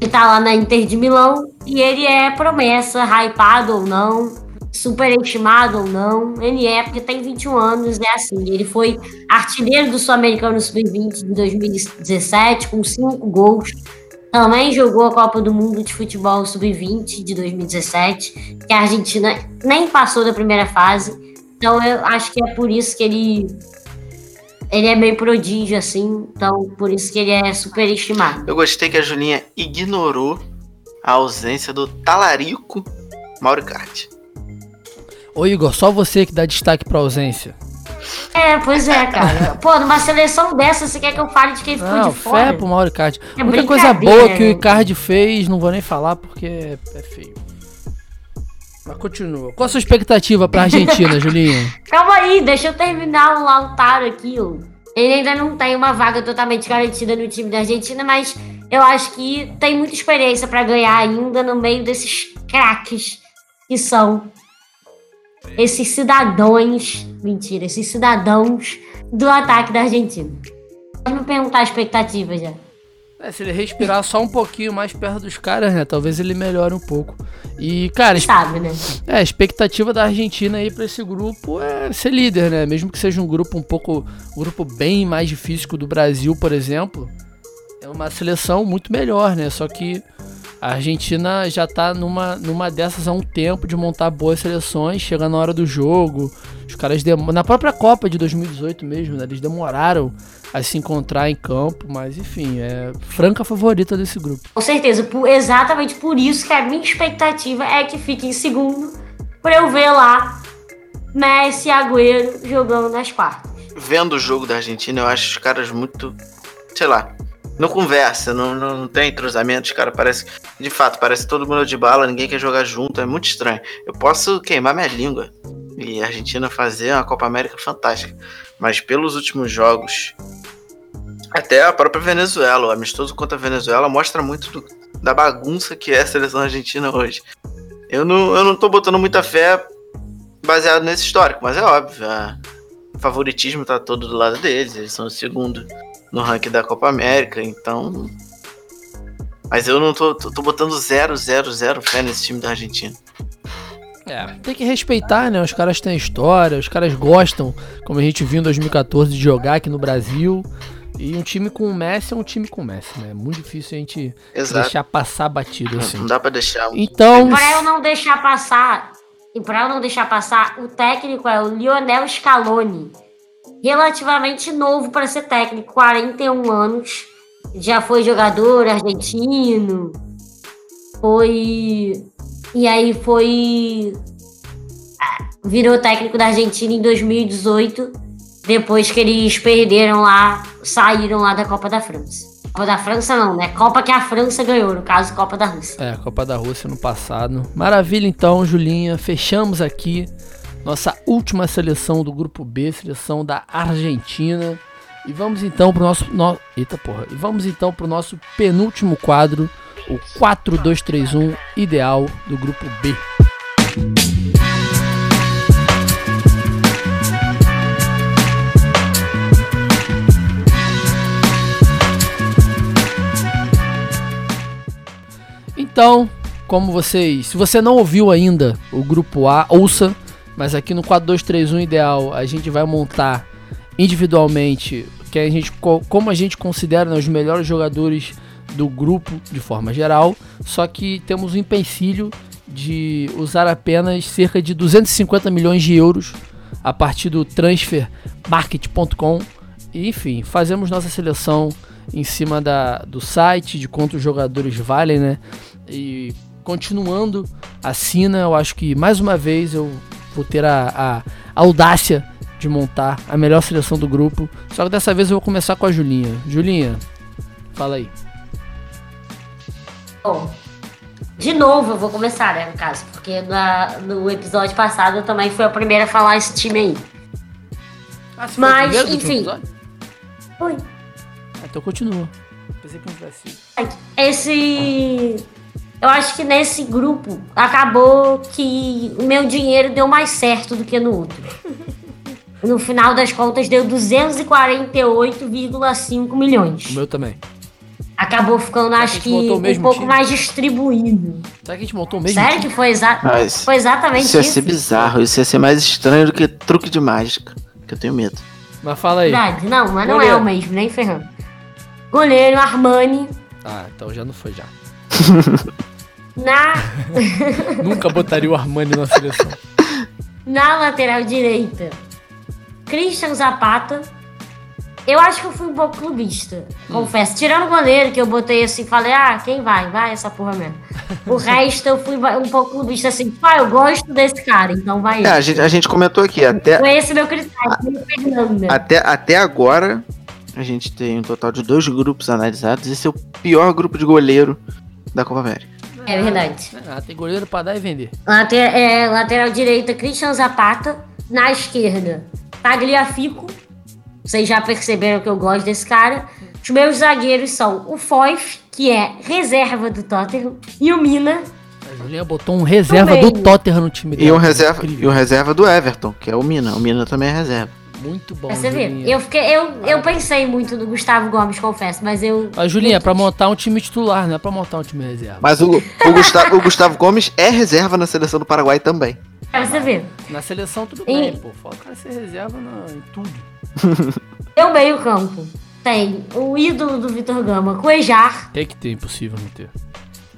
Ele tá lá na Inter de Milão e ele é promessa, hypado ou não, superestimado ou não, ele é porque tem 21 anos, é assim. Ele foi artilheiro do Sul-Americano Sub-20 de 2017 com 5 gols. Também jogou a Copa do Mundo de Futebol Sub-20 de 2017, que a Argentina nem passou da primeira fase. Então eu acho que é por isso que ele ele é meio prodígio assim, então por isso que ele é superestimado. Eu gostei que a Julinha ignorou a ausência do talarico Mauricard. Ô Igor, só você que dá destaque pra ausência. É, pois é, cara. Pô, numa seleção dessa, você quer que eu fale de quem ficou Não, de fora? fé pro Mauro Icardi. É A única coisa boa que o né? Icardi fez, não vou nem falar porque é feio. Mas continua. Qual a sua expectativa pra Argentina, Julinha? Calma aí, deixa eu terminar o Lautaro aqui, ó. Ele ainda não tem uma vaga totalmente garantida no time da Argentina, mas eu acho que tem muita experiência pra ganhar ainda no meio desses craques que são esses cidadãos, mentira, esses cidadãos do ataque da Argentina. Pode me perguntar a expectativa já. É, se ele respirar só um pouquinho mais perto dos caras, né? Talvez ele melhore um pouco. E, cara, Sabe, né? É, a expectativa da Argentina aí pra esse grupo é ser líder, né? Mesmo que seja um grupo um pouco. um grupo bem mais difícil que o do Brasil, por exemplo. É uma seleção muito melhor, né? Só que a Argentina já tá numa, numa dessas há um tempo de montar boas seleções, chega na hora do jogo. Os caras Na própria Copa de 2018 mesmo, né? Eles demoraram a se encontrar em campo, mas enfim, é franca favorita desse grupo. Com certeza, por- exatamente por isso que a minha expectativa é que fique em segundo, pra eu ver lá Messi e Agüero jogando nas quartas. Vendo o jogo da Argentina, eu acho os caras muito. Sei lá. Não conversa, não, não, não tem entrosamento. Os caras parecem. De fato, parece todo mundo de bala, ninguém quer jogar junto. É muito estranho. Eu posso queimar minha língua e a Argentina fazer uma Copa América fantástica. Mas pelos últimos jogos, até a própria Venezuela, o amistoso contra a Venezuela, mostra muito do- da bagunça que é a seleção argentina hoje. Eu não, eu não tô botando muita fé baseado nesse histórico, mas é óbvio. a- o favoritismo tá todo do lado deles, eles são o segundo no ranking da Copa América, então. Mas eu não tô, tô, tô botando zero, zero, zero fé nesse time da Argentina. É, tem que respeitar, né? Os caras têm história, os caras gostam, como a gente viu em 2014, de jogar aqui no Brasil. E um time com o Messi é um time com o Messi, né? É muito difícil a gente Exato. deixar passar batido assim. Não dá pra deixar. um- Então, Pra eu não deixar passar, e pra eu não deixar passar, o técnico é o Lionel Scaloni. Relativamente novo para ser técnico, 41 anos. Já foi jogador argentino. Foi. E aí foi. ah, Virou técnico da Argentina em 2018. Depois que eles perderam lá, saíram lá da Copa da França. Copa da França não, né? Copa que a França ganhou, no caso, Copa da Rússia. é, Copa da Rússia no passado. Maravilha então, Julinha. Fechamos aqui nossa última seleção do grupo B, seleção da Argentina. E vamos então pro nosso. No... Eita porra. E vamos então pro nosso penúltimo quadro, o 4-2-3-1 ideal do grupo B. Então, como vocês. Se você não ouviu ainda o grupo A, ouça. Mas aqui no 4231 ideal a gente vai montar individualmente que a gente, co- como a gente considera né, os melhores jogadores do grupo de forma geral. Só que temos o empecilho de usar apenas cerca de 250 milhões de euros a partir do transfermarket.com enfim, fazemos nossa seleção em cima da, do site, de quantos jogadores valem, né? E continuando a Sina, eu acho que mais uma vez eu vou ter a, a audácia de montar a melhor seleção do grupo. Só que dessa vez eu vou começar com a Julinha. Julinha, fala aí. Bom, de novo eu vou começar, né, no caso, porque na- no episódio passado eu também fui a primeira a falar esse time aí. Ah, você Mas, enfim. Foi. Ah, então continua. Pensei que não tivesse. Esse. Eu acho que nesse grupo acabou que o meu dinheiro deu mais certo do que no outro. No final das contas, deu 248,5 O milhões. meu também. Acabou ficando, Será acho que, o um pouco time? mais distribuído. Será que a gente montou o mesmo Sério time? que foi, exa Mas foi exatamente isso ia isso? ser bizarro, isso ia ser mais estranho do que truque de mágica. Que eu tenho medo. Mas fala aí. Verdade. Não, mas não Goleiro. é o mesmo, nem ferrando. Goleiro, Armani. Ah, então já não foi já. Na, Nunca botaria o Armani na seleção. na lateral direita, Christian Zapata. Eu acho que eu fui um pouco clubista, confesso. Tirando o goleiro, que eu botei assim, falei, ah, quem vai? Vai essa porra mesmo. O resto eu fui um pouco clubista, assim, ah, eu gosto desse cara, então vai É, a gente, a gente comentou aqui, até, Foi esse meu critério, Fernanda. até, até agora a gente tem um total de dois grupos analisados. Esse é o pior grupo de goleiro da Copa América. É verdade. Ah, tem goleiro pra dar e vender. Later, é, lateral direita, Christian Zapata. Na esquerda, Tagliafico. Vocês já perceberam que eu gosto desse cara. Os meus zagueiros são o Foyf, que é reserva do Tottenham, e o Mina. A Julinha botou um reserva Também. do Tottenham no time E dela. um reserva, e um reserva do Everton, que é o Mina. O Mina também é reserva. Muito bom, Pra você ver. Julinha. Eu, fiquei, eu, eu pensei muito no Gustavo Gomes, confesso, mas eu. Mas, Julinha, é pra montar um time titular, não é pra montar um time reserva. Mas o, o, Gustavo, o Gustavo Gomes é reserva na seleção do Paraguai também. Pra você ver. Na seleção tudo E- bem, pô. Fala o cara ser reserva na- em tudo. Meu meio-campo tem o ídolo do Vitor Gama, Cuejar. Tem que ter, impossível não ter.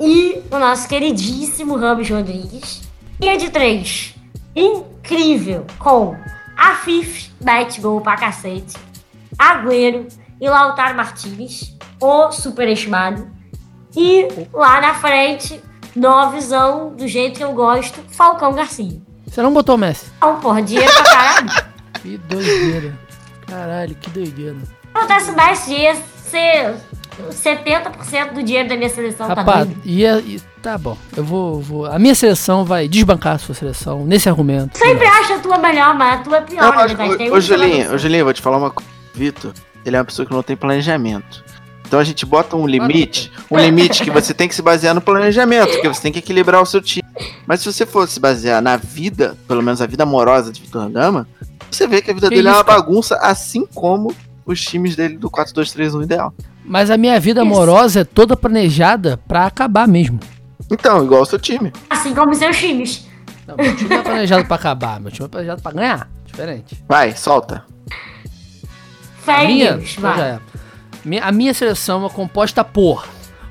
E o nosso queridíssimo Ramos Rodrigues. Linha de três. Incrível. Com Afif, bate gol pra cacete. Agüero e Lautaro Martinez. O superestimado. E lá na frente, novizão, do jeito que eu gosto, Falcão Garcia. Você não botou o Messi? Então, porra, dinheiro pra caralho. Que doideira. Caralho, que doideira. Se eu botasse mais dinheiro, ser 70% do dinheiro da minha seleção tá Rapaz, doido. ia, e tá bom. Eu vou, vou. A minha seleção vai desbancar a sua seleção nesse argumento. Sempre acha a tua melhor, mas a tua é pior, Não, na mas. Tem ô, um ô, Julinha, vou te falar uma coisa. Vitor, ele é uma pessoa que não tem planejamento. Então a gente bota um limite, um limite que você tem que se basear no planejamento, porque você tem que equilibrar o seu time. Mas se você for se basear na vida, pelo menos a vida amorosa de Vitor Gama, você vê que a vida Que dele é isso, uma cara? bagunça, assim como os times dele do 4-2-3-1 ideal. Mas a minha vida amorosa é toda planejada pra acabar mesmo. Então, igual o seu time. Assim como seus times. Não, meu time não é planejado pra acabar, meu time é planejado pra ganhar. Diferente. Vai, solta. A minha, então vai. é. Minha- a minha seleção é composta por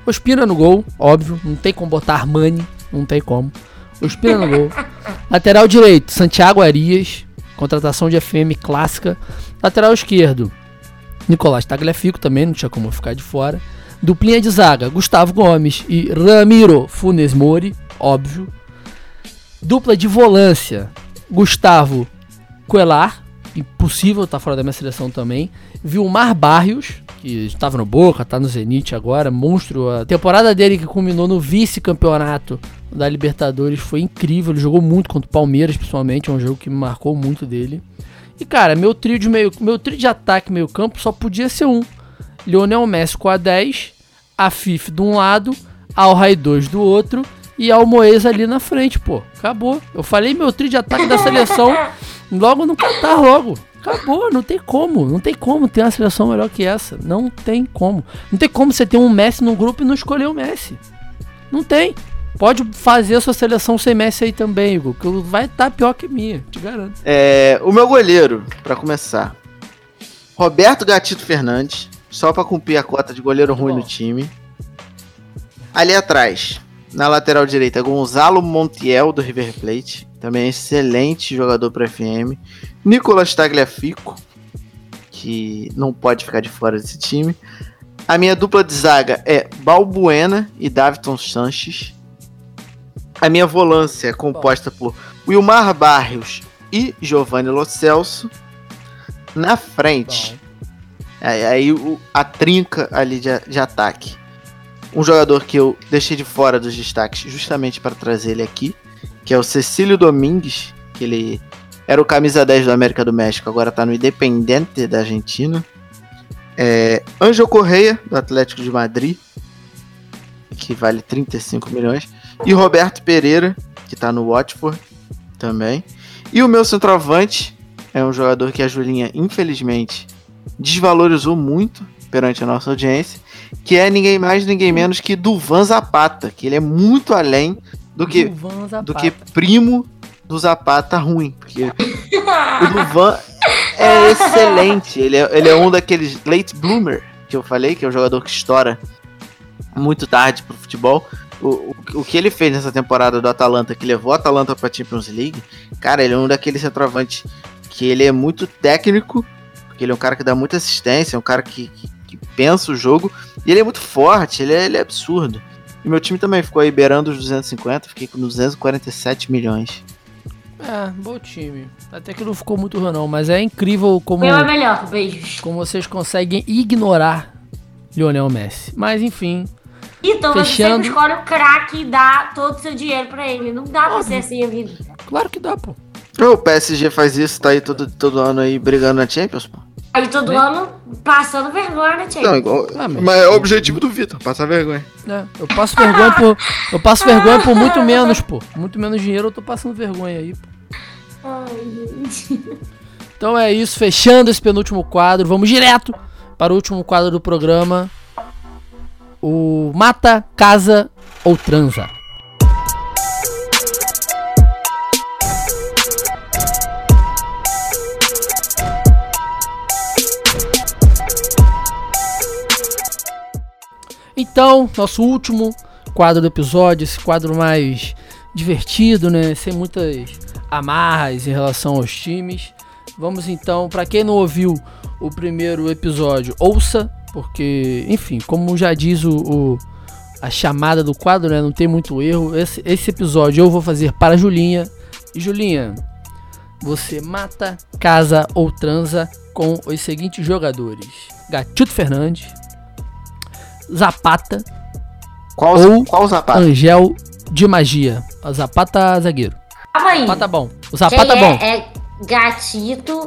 Ospina no gol, óbvio, não tem como botar Armani, não tem como. Ospina no gol. Lateral direito, Santiago Arias, contratação de FM clássica. Lateral esquerdo, Nicolás Tagliafico também, não tinha como ficar de fora. Duplinha de zaga, Gustavo Gomes e Ramiro Funes Mori, óbvio. Dupla de volância, Gustavo Coelar, impossível estar fora da minha seleção também. Vilmar Barrios, que estava no Boca, tá no Zenit agora, monstro. A temporada dele que culminou no vice-campeonato da Libertadores foi incrível. Ele jogou muito contra o Palmeiras, principalmente, é um jogo que me marcou muito dele. E cara, meu trio de meio, meu trio de ataque meio campo só podia ser um. Lionel Messi com a 10, a Fif de um lado, Al 2 do outro e Almoez ali na frente, pô. Acabou. Eu falei meu trio de ataque da seleção logo no Catar, logo. Acabou, não tem como. Não tem como ter uma seleção melhor que essa. Não tem como. Não tem como você ter um Messi no grupo e não escolher o Messi. Não tem. Pode fazer a sua seleção sem Messi aí também, Igor, que vai estar pior que minha, te garanto. É, o meu goleiro, pra começar. Roberto Gatito Fernandes, só pra cumprir a cota de goleiro ruim Bom. no time. Ali atrás, na lateral direita, Gonzalo Montiel do River Plate, também excelente jogador pro FM. Nicolas Tagliafico, que não pode ficar de fora desse time. A minha dupla de zaga é Balbuena e Daviton Sanches. A minha volância é composta por Wilmar Barrios e Giovanni Lo Celso. Na frente, aí, aí o- a trinca ali de, de ataque. Um jogador que eu deixei de fora dos destaques justamente para trazer ele aqui, que é o Cecílio Domingues, que ele era o camisa 10 do América do México, agora tá no Independente da Argentina. É, Ângel Correia, do Atlético de Madrid, que vale 35 milhões. E Roberto Pereira, que tá no Watford também. E o meu centroavante é um jogador que a Julinha, infelizmente, desvalorizou muito perante a nossa audiência, que é ninguém mais, ninguém menos que Duvan Zapata, que ele é muito além do que, do que primo do Zapata ruim, porque o Duvan é excelente, ele é, ele é um daqueles late bloomer que eu falei, que é um jogador que estoura muito tarde pro futebol. O, o, o que ele fez nessa temporada do Atalanta, que levou o Atalanta pra Champions League, cara, ele é um daqueles centroavantes que ele é muito técnico, porque ele é um cara que dá muita assistência, é um cara que, que, que pensa o jogo, e ele é muito forte, ele é, ele é absurdo. E meu time também ficou aí beirando os 250, fiquei com 247 milhões. É, bom time. Até que não ficou muito ruim não, mas é incrível como, Meu é melhor, beijos. como vocês conseguem ignorar Lionel Messi. Mas enfim, Então você Fechando. sempre escolhe o craque e dá todo o seu dinheiro pra ele. Não dá pra ser assim a vida. claro que dá, pô. O PSG faz isso, tá aí todo, todo ano aí brigando na Champions, pô. Aí todo ano passando vergonha, né, Tchê? Não, igual, Ah, mas- mas é o objetivo do Vitor, passar vergonha. É, eu passo vergonha por. Eu passo vergonha por muito menos, pô. Muito menos dinheiro eu tô passando vergonha aí, pô. Ai, gente. Então é isso, fechando esse penúltimo quadro, vamos direto para o último quadro do programa. O Mata, Casa ou Transa. Então, nosso último quadro do episódio, esse quadro mais divertido, né? Sem muitas amarras em relação aos times. Vamos então, para quem não ouviu o primeiro episódio, ouça, porque, enfim, como já diz o, o- a chamada do quadro, né? Não tem muito erro. Esse, esse episódio eu vou fazer para a Julinha. E Julinha, você mata, casa ou transa com os seguintes jogadores: Gatito Fernandes, Zapata, Qual, Ou- qual sapato? Angel de Magia. O Zapata zagueiro. Calma aí. Zapata bom. O Quem Zapata é, bom. é Gatito,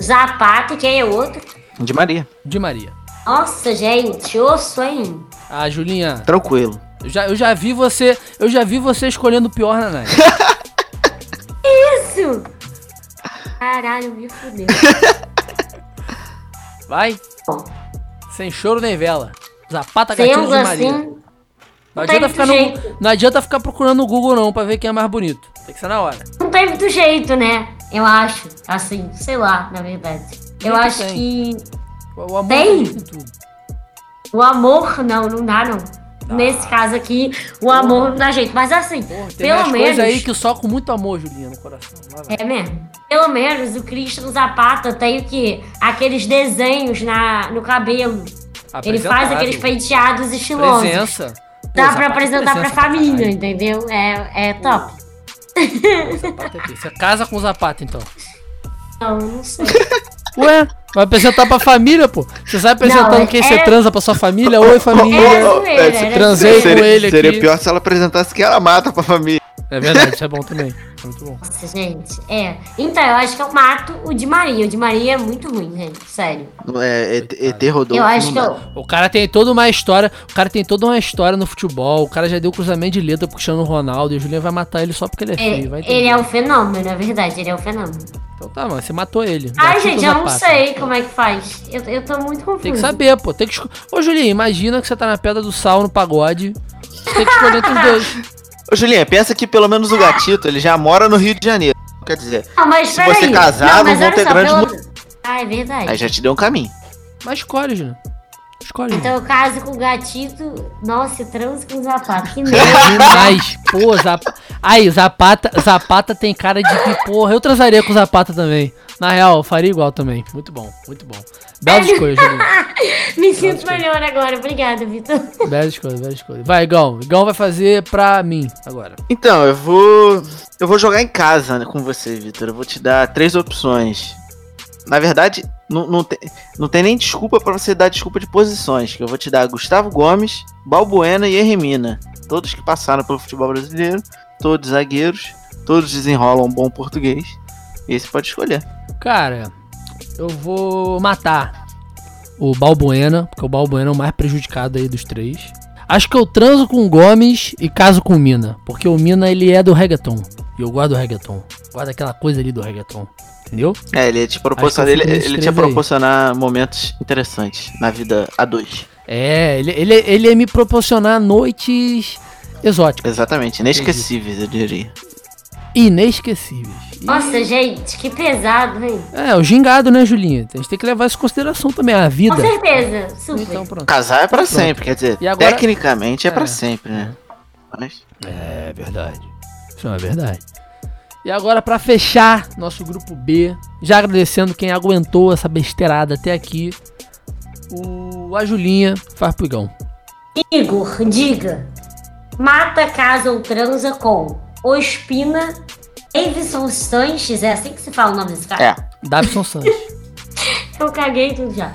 Zapato e quem é outro? De Maria. De Maria. Nossa, gente, osso, hein? Ah, Julinha, Tranquilo. eu já, eu já vi você. Eu já vi você escolhendo o pior na night. Isso! Caralho, me fudeu. Vai. Sem choro nem vela. Zapata gatinho de Maria. assim, Não não adianta, ficar no, não adianta ficar procurando no Google não pra ver quem é mais bonito. Tem que ser na hora. não tem muito jeito, né? Eu acho. Assim, sei lá, na verdade. Eu Muito acho tem. que O amor Tem? tem tudo. o amor, não, não dá, não. Nesse caso aqui, o amor não dá jeito. Mas assim, Porra, tem pelo menos. coisa aí que só com muito amor, Julinha, no coração. É mesmo. Pelo menos o Christian Zapata tem o quê? Aqueles desenhos na, no cabelo. Ele faz aqueles penteados estilosos. Presença. Pô, Dá pra tem apresentar pra presença pra família, caralho. entendeu? É, é top. Pô, tem. Você casa com o Zapata, então. Não, não sei. Ué, vai apresentar pra família, pô. Você sai apresentando Não, quem é- você transa pra sua família? Oi, família. Era zoeira, é, era transei com seria, ele seria aqui. pior se ela apresentasse que ela mata pra família. É verdade, isso é bom também. É muito bom. Nossa, gente. É. Então, eu acho que eu mato o de Maria. O de Maria é muito ruim, gente. Sério. Não É, ET, ET Rodolfo. Eu acho que eu. O cara tem toda uma história. O cara tem toda uma história no futebol. O cara já deu cruzamento de letra pro Cristiano Ronaldo. E o Juliano vai matar ele só porque ele é feio. Vai Ele, é um fenômeno, é verdade. Ele é um fenômeno. Então tá, mano. Você matou ele. Ai, gente, eu não Zapata. sei como é que faz. Eu, eu tô muito confusa. Tem que saber, pô. Tem que. Ô, Julinho, imagina que você tá na pedra do sal no pagode. Você tem que escolher entre os dois. Ô, Julinha, pensa que pelo menos o gatito, ele já mora no Rio de Janeiro. Quer dizer, Não, mas Se você casar, não mas vão olha ter só, grandes pelo- Ah, é verdade. aí já te deu um caminho. Mas escolhe, Juliano. Escolhe. Então eu caso com o gatito. Nossa, eu transo com o zapato. Que merda. Demais. Pô, Zapata. Aí, Zapata, Zapata tem cara de que, porra, eu transaria com o Zapata também. Na real, eu faria igual também. Muito bom, muito bom. Bela escolha, Julinha. Me sinto melhor agora. Obrigada, Vitor. Bela escolha, bela escolha. Vai, Igão. Igão vai fazer pra mim agora. Então, eu vou. Eu vou jogar em casa né, com você, Vitor. Eu vou te dar três opções. Na verdade, não, não, tem, não tem nem desculpa pra você dar desculpa de posições. Que eu vou te dar Gustavo Gomes, Balbuena e Hermina. Todos que passaram pelo futebol brasileiro, todos zagueiros, todos desenrolam bom português. Esse pode escolher. Cara, eu vou matar o Balbuena, porque o Balbuena é o mais prejudicado aí dos três. Acho que eu transo com o Gomes e caso com o Mina, porque o Mina ele é do reggaeton. E eu gosto do reggaeton. Gosto daquela coisa ali do reggaeton. Entendeu? É, ele ia te proporcionar, Acho que eu ele, ele te proporcionar momentos interessantes na vida a dois. É, ele, ele, ele ia me proporcionar noites exóticas, Exatamente, inesquecíveis, eu diria. Inesquecíveis. E- Nossa, gente, que pesado, hein? É, o gingado, né, Julinha? A gente tem que levar isso em consideração também, a vida. Com certeza. Super. Então, pronto. Casar é pra sempre, quer dizer, E agora- tecnicamente é, É. pra sempre, né? Mas É verdade. Isso é verdade. E agora, pra fechar nosso grupo B, já agradecendo quem aguentou essa besteirada até aqui, o a Julinha Igão. Igor, diga. Mata, casa ou transa com Ospina, Davidson Sanches, é assim que se fala o nome desse cara? é. Davison Santos. Eu caguei tudo já.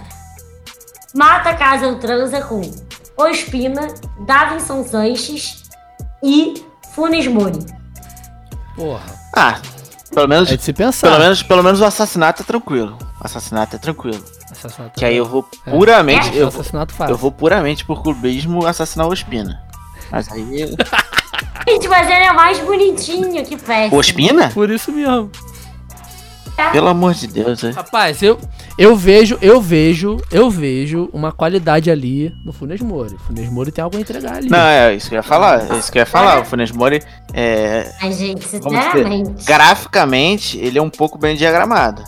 Mata, casa ou transa com Ospina, Davinson Sanches e Funes Mori. Porra. Ah, pelo menos, É de se pensar. pelo menos, pelo menos o assassinato é tranquilo. O assassinato é tranquilo. Assassinato. Que aí eu vou É. puramente, eu, vou- eu vou puramente por clubismo assassinar o Ospina. Mas aí Gente, mas ele é mais bonitinho que péssimo. o Ospina? Por isso mesmo. Pelo amor de Deus, é. Rapaz, eu, eu vejo, eu vejo, eu vejo uma qualidade ali no Funes Mori. O Funes Mori tem algo a entregar ali. Não, é isso que eu ia falar. É isso que eu ia falar. O Funes Mori é. Ai, gente, Vamos dizer, sinceramente. graficamente, ele é um pouco bem diagramado.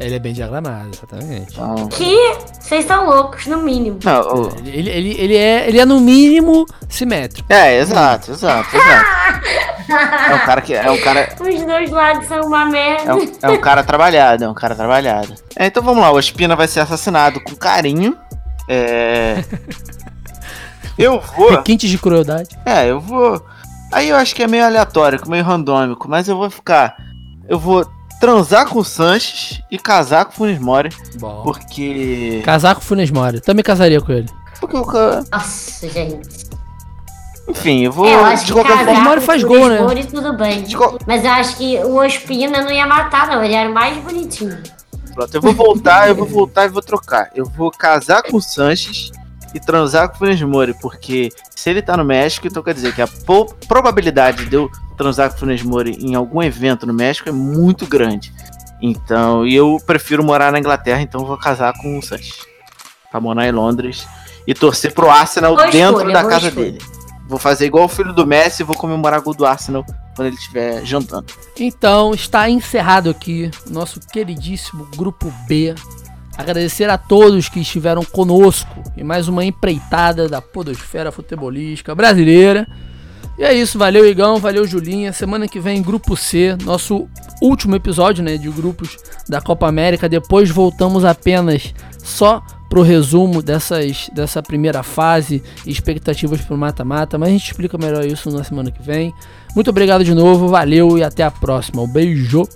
Ele é bem diagramado, exatamente. Então. Que vocês estão loucos, no mínimo. Não, o- Ele, ele, ele, é, ele é no mínimo simétrico. É, exato, exato, exato. É um cara que. É um cara. Os dois lados são uma merda. É um, é um cara trabalhado, é um cara trabalhado. É, então vamos lá, o Espina vai ser assassinado com carinho. É. Eu vou. Requintes de crueldade. É, eu vou. Aí eu acho que é meio aleatório, meio randômico, mas eu vou ficar. Eu vou transar com o Sanches e casar com o Funes Mori, Bom. porque. Casar com o Funes Mori. Também casaria com ele. Porque o cara. Nossa, gente. Enfim, eu vou. É, eu acho de que qualquer casar forma. Mori faz gol, né? Funes tudo bem. De Mas eu acho que o Ospina não ia matar, não. Ele era o mais bonitinho. Pronto, eu vou voltar, eu vou voltar e vou trocar. Eu vou casar com o Sanches e transar com o Funes Mori, porque se ele tá no México, então quer dizer que a po- probabilidade de eu transar com o Funes Mori em algum evento no México é muito grande. Então, e eu prefiro morar na Inglaterra, então eu vou casar com o Sanches. Pra morar em Londres e torcer pro Arsenal Boa dentro escolha, da casa escolha. dele. Vou fazer igual o filho do Messi e vou comemorar gol do Arsenal quando ele estiver jantando. Então, está encerrado aqui o nosso queridíssimo Grupo B. Agradecer a todos que estiveram conosco em mais uma empreitada da podosfera futebolística brasileira. E é isso, valeu Igão, valeu Julinha. Semana que vem, Grupo C, nosso último episódio né, de grupos da Copa América. Depois voltamos apenas só pro resumo dessas, dessa primeira fase e expectativas pro mata-mata. Mas a gente explica melhor isso na semana que vem. Muito obrigado de novo, valeu e até a próxima. Um beijo!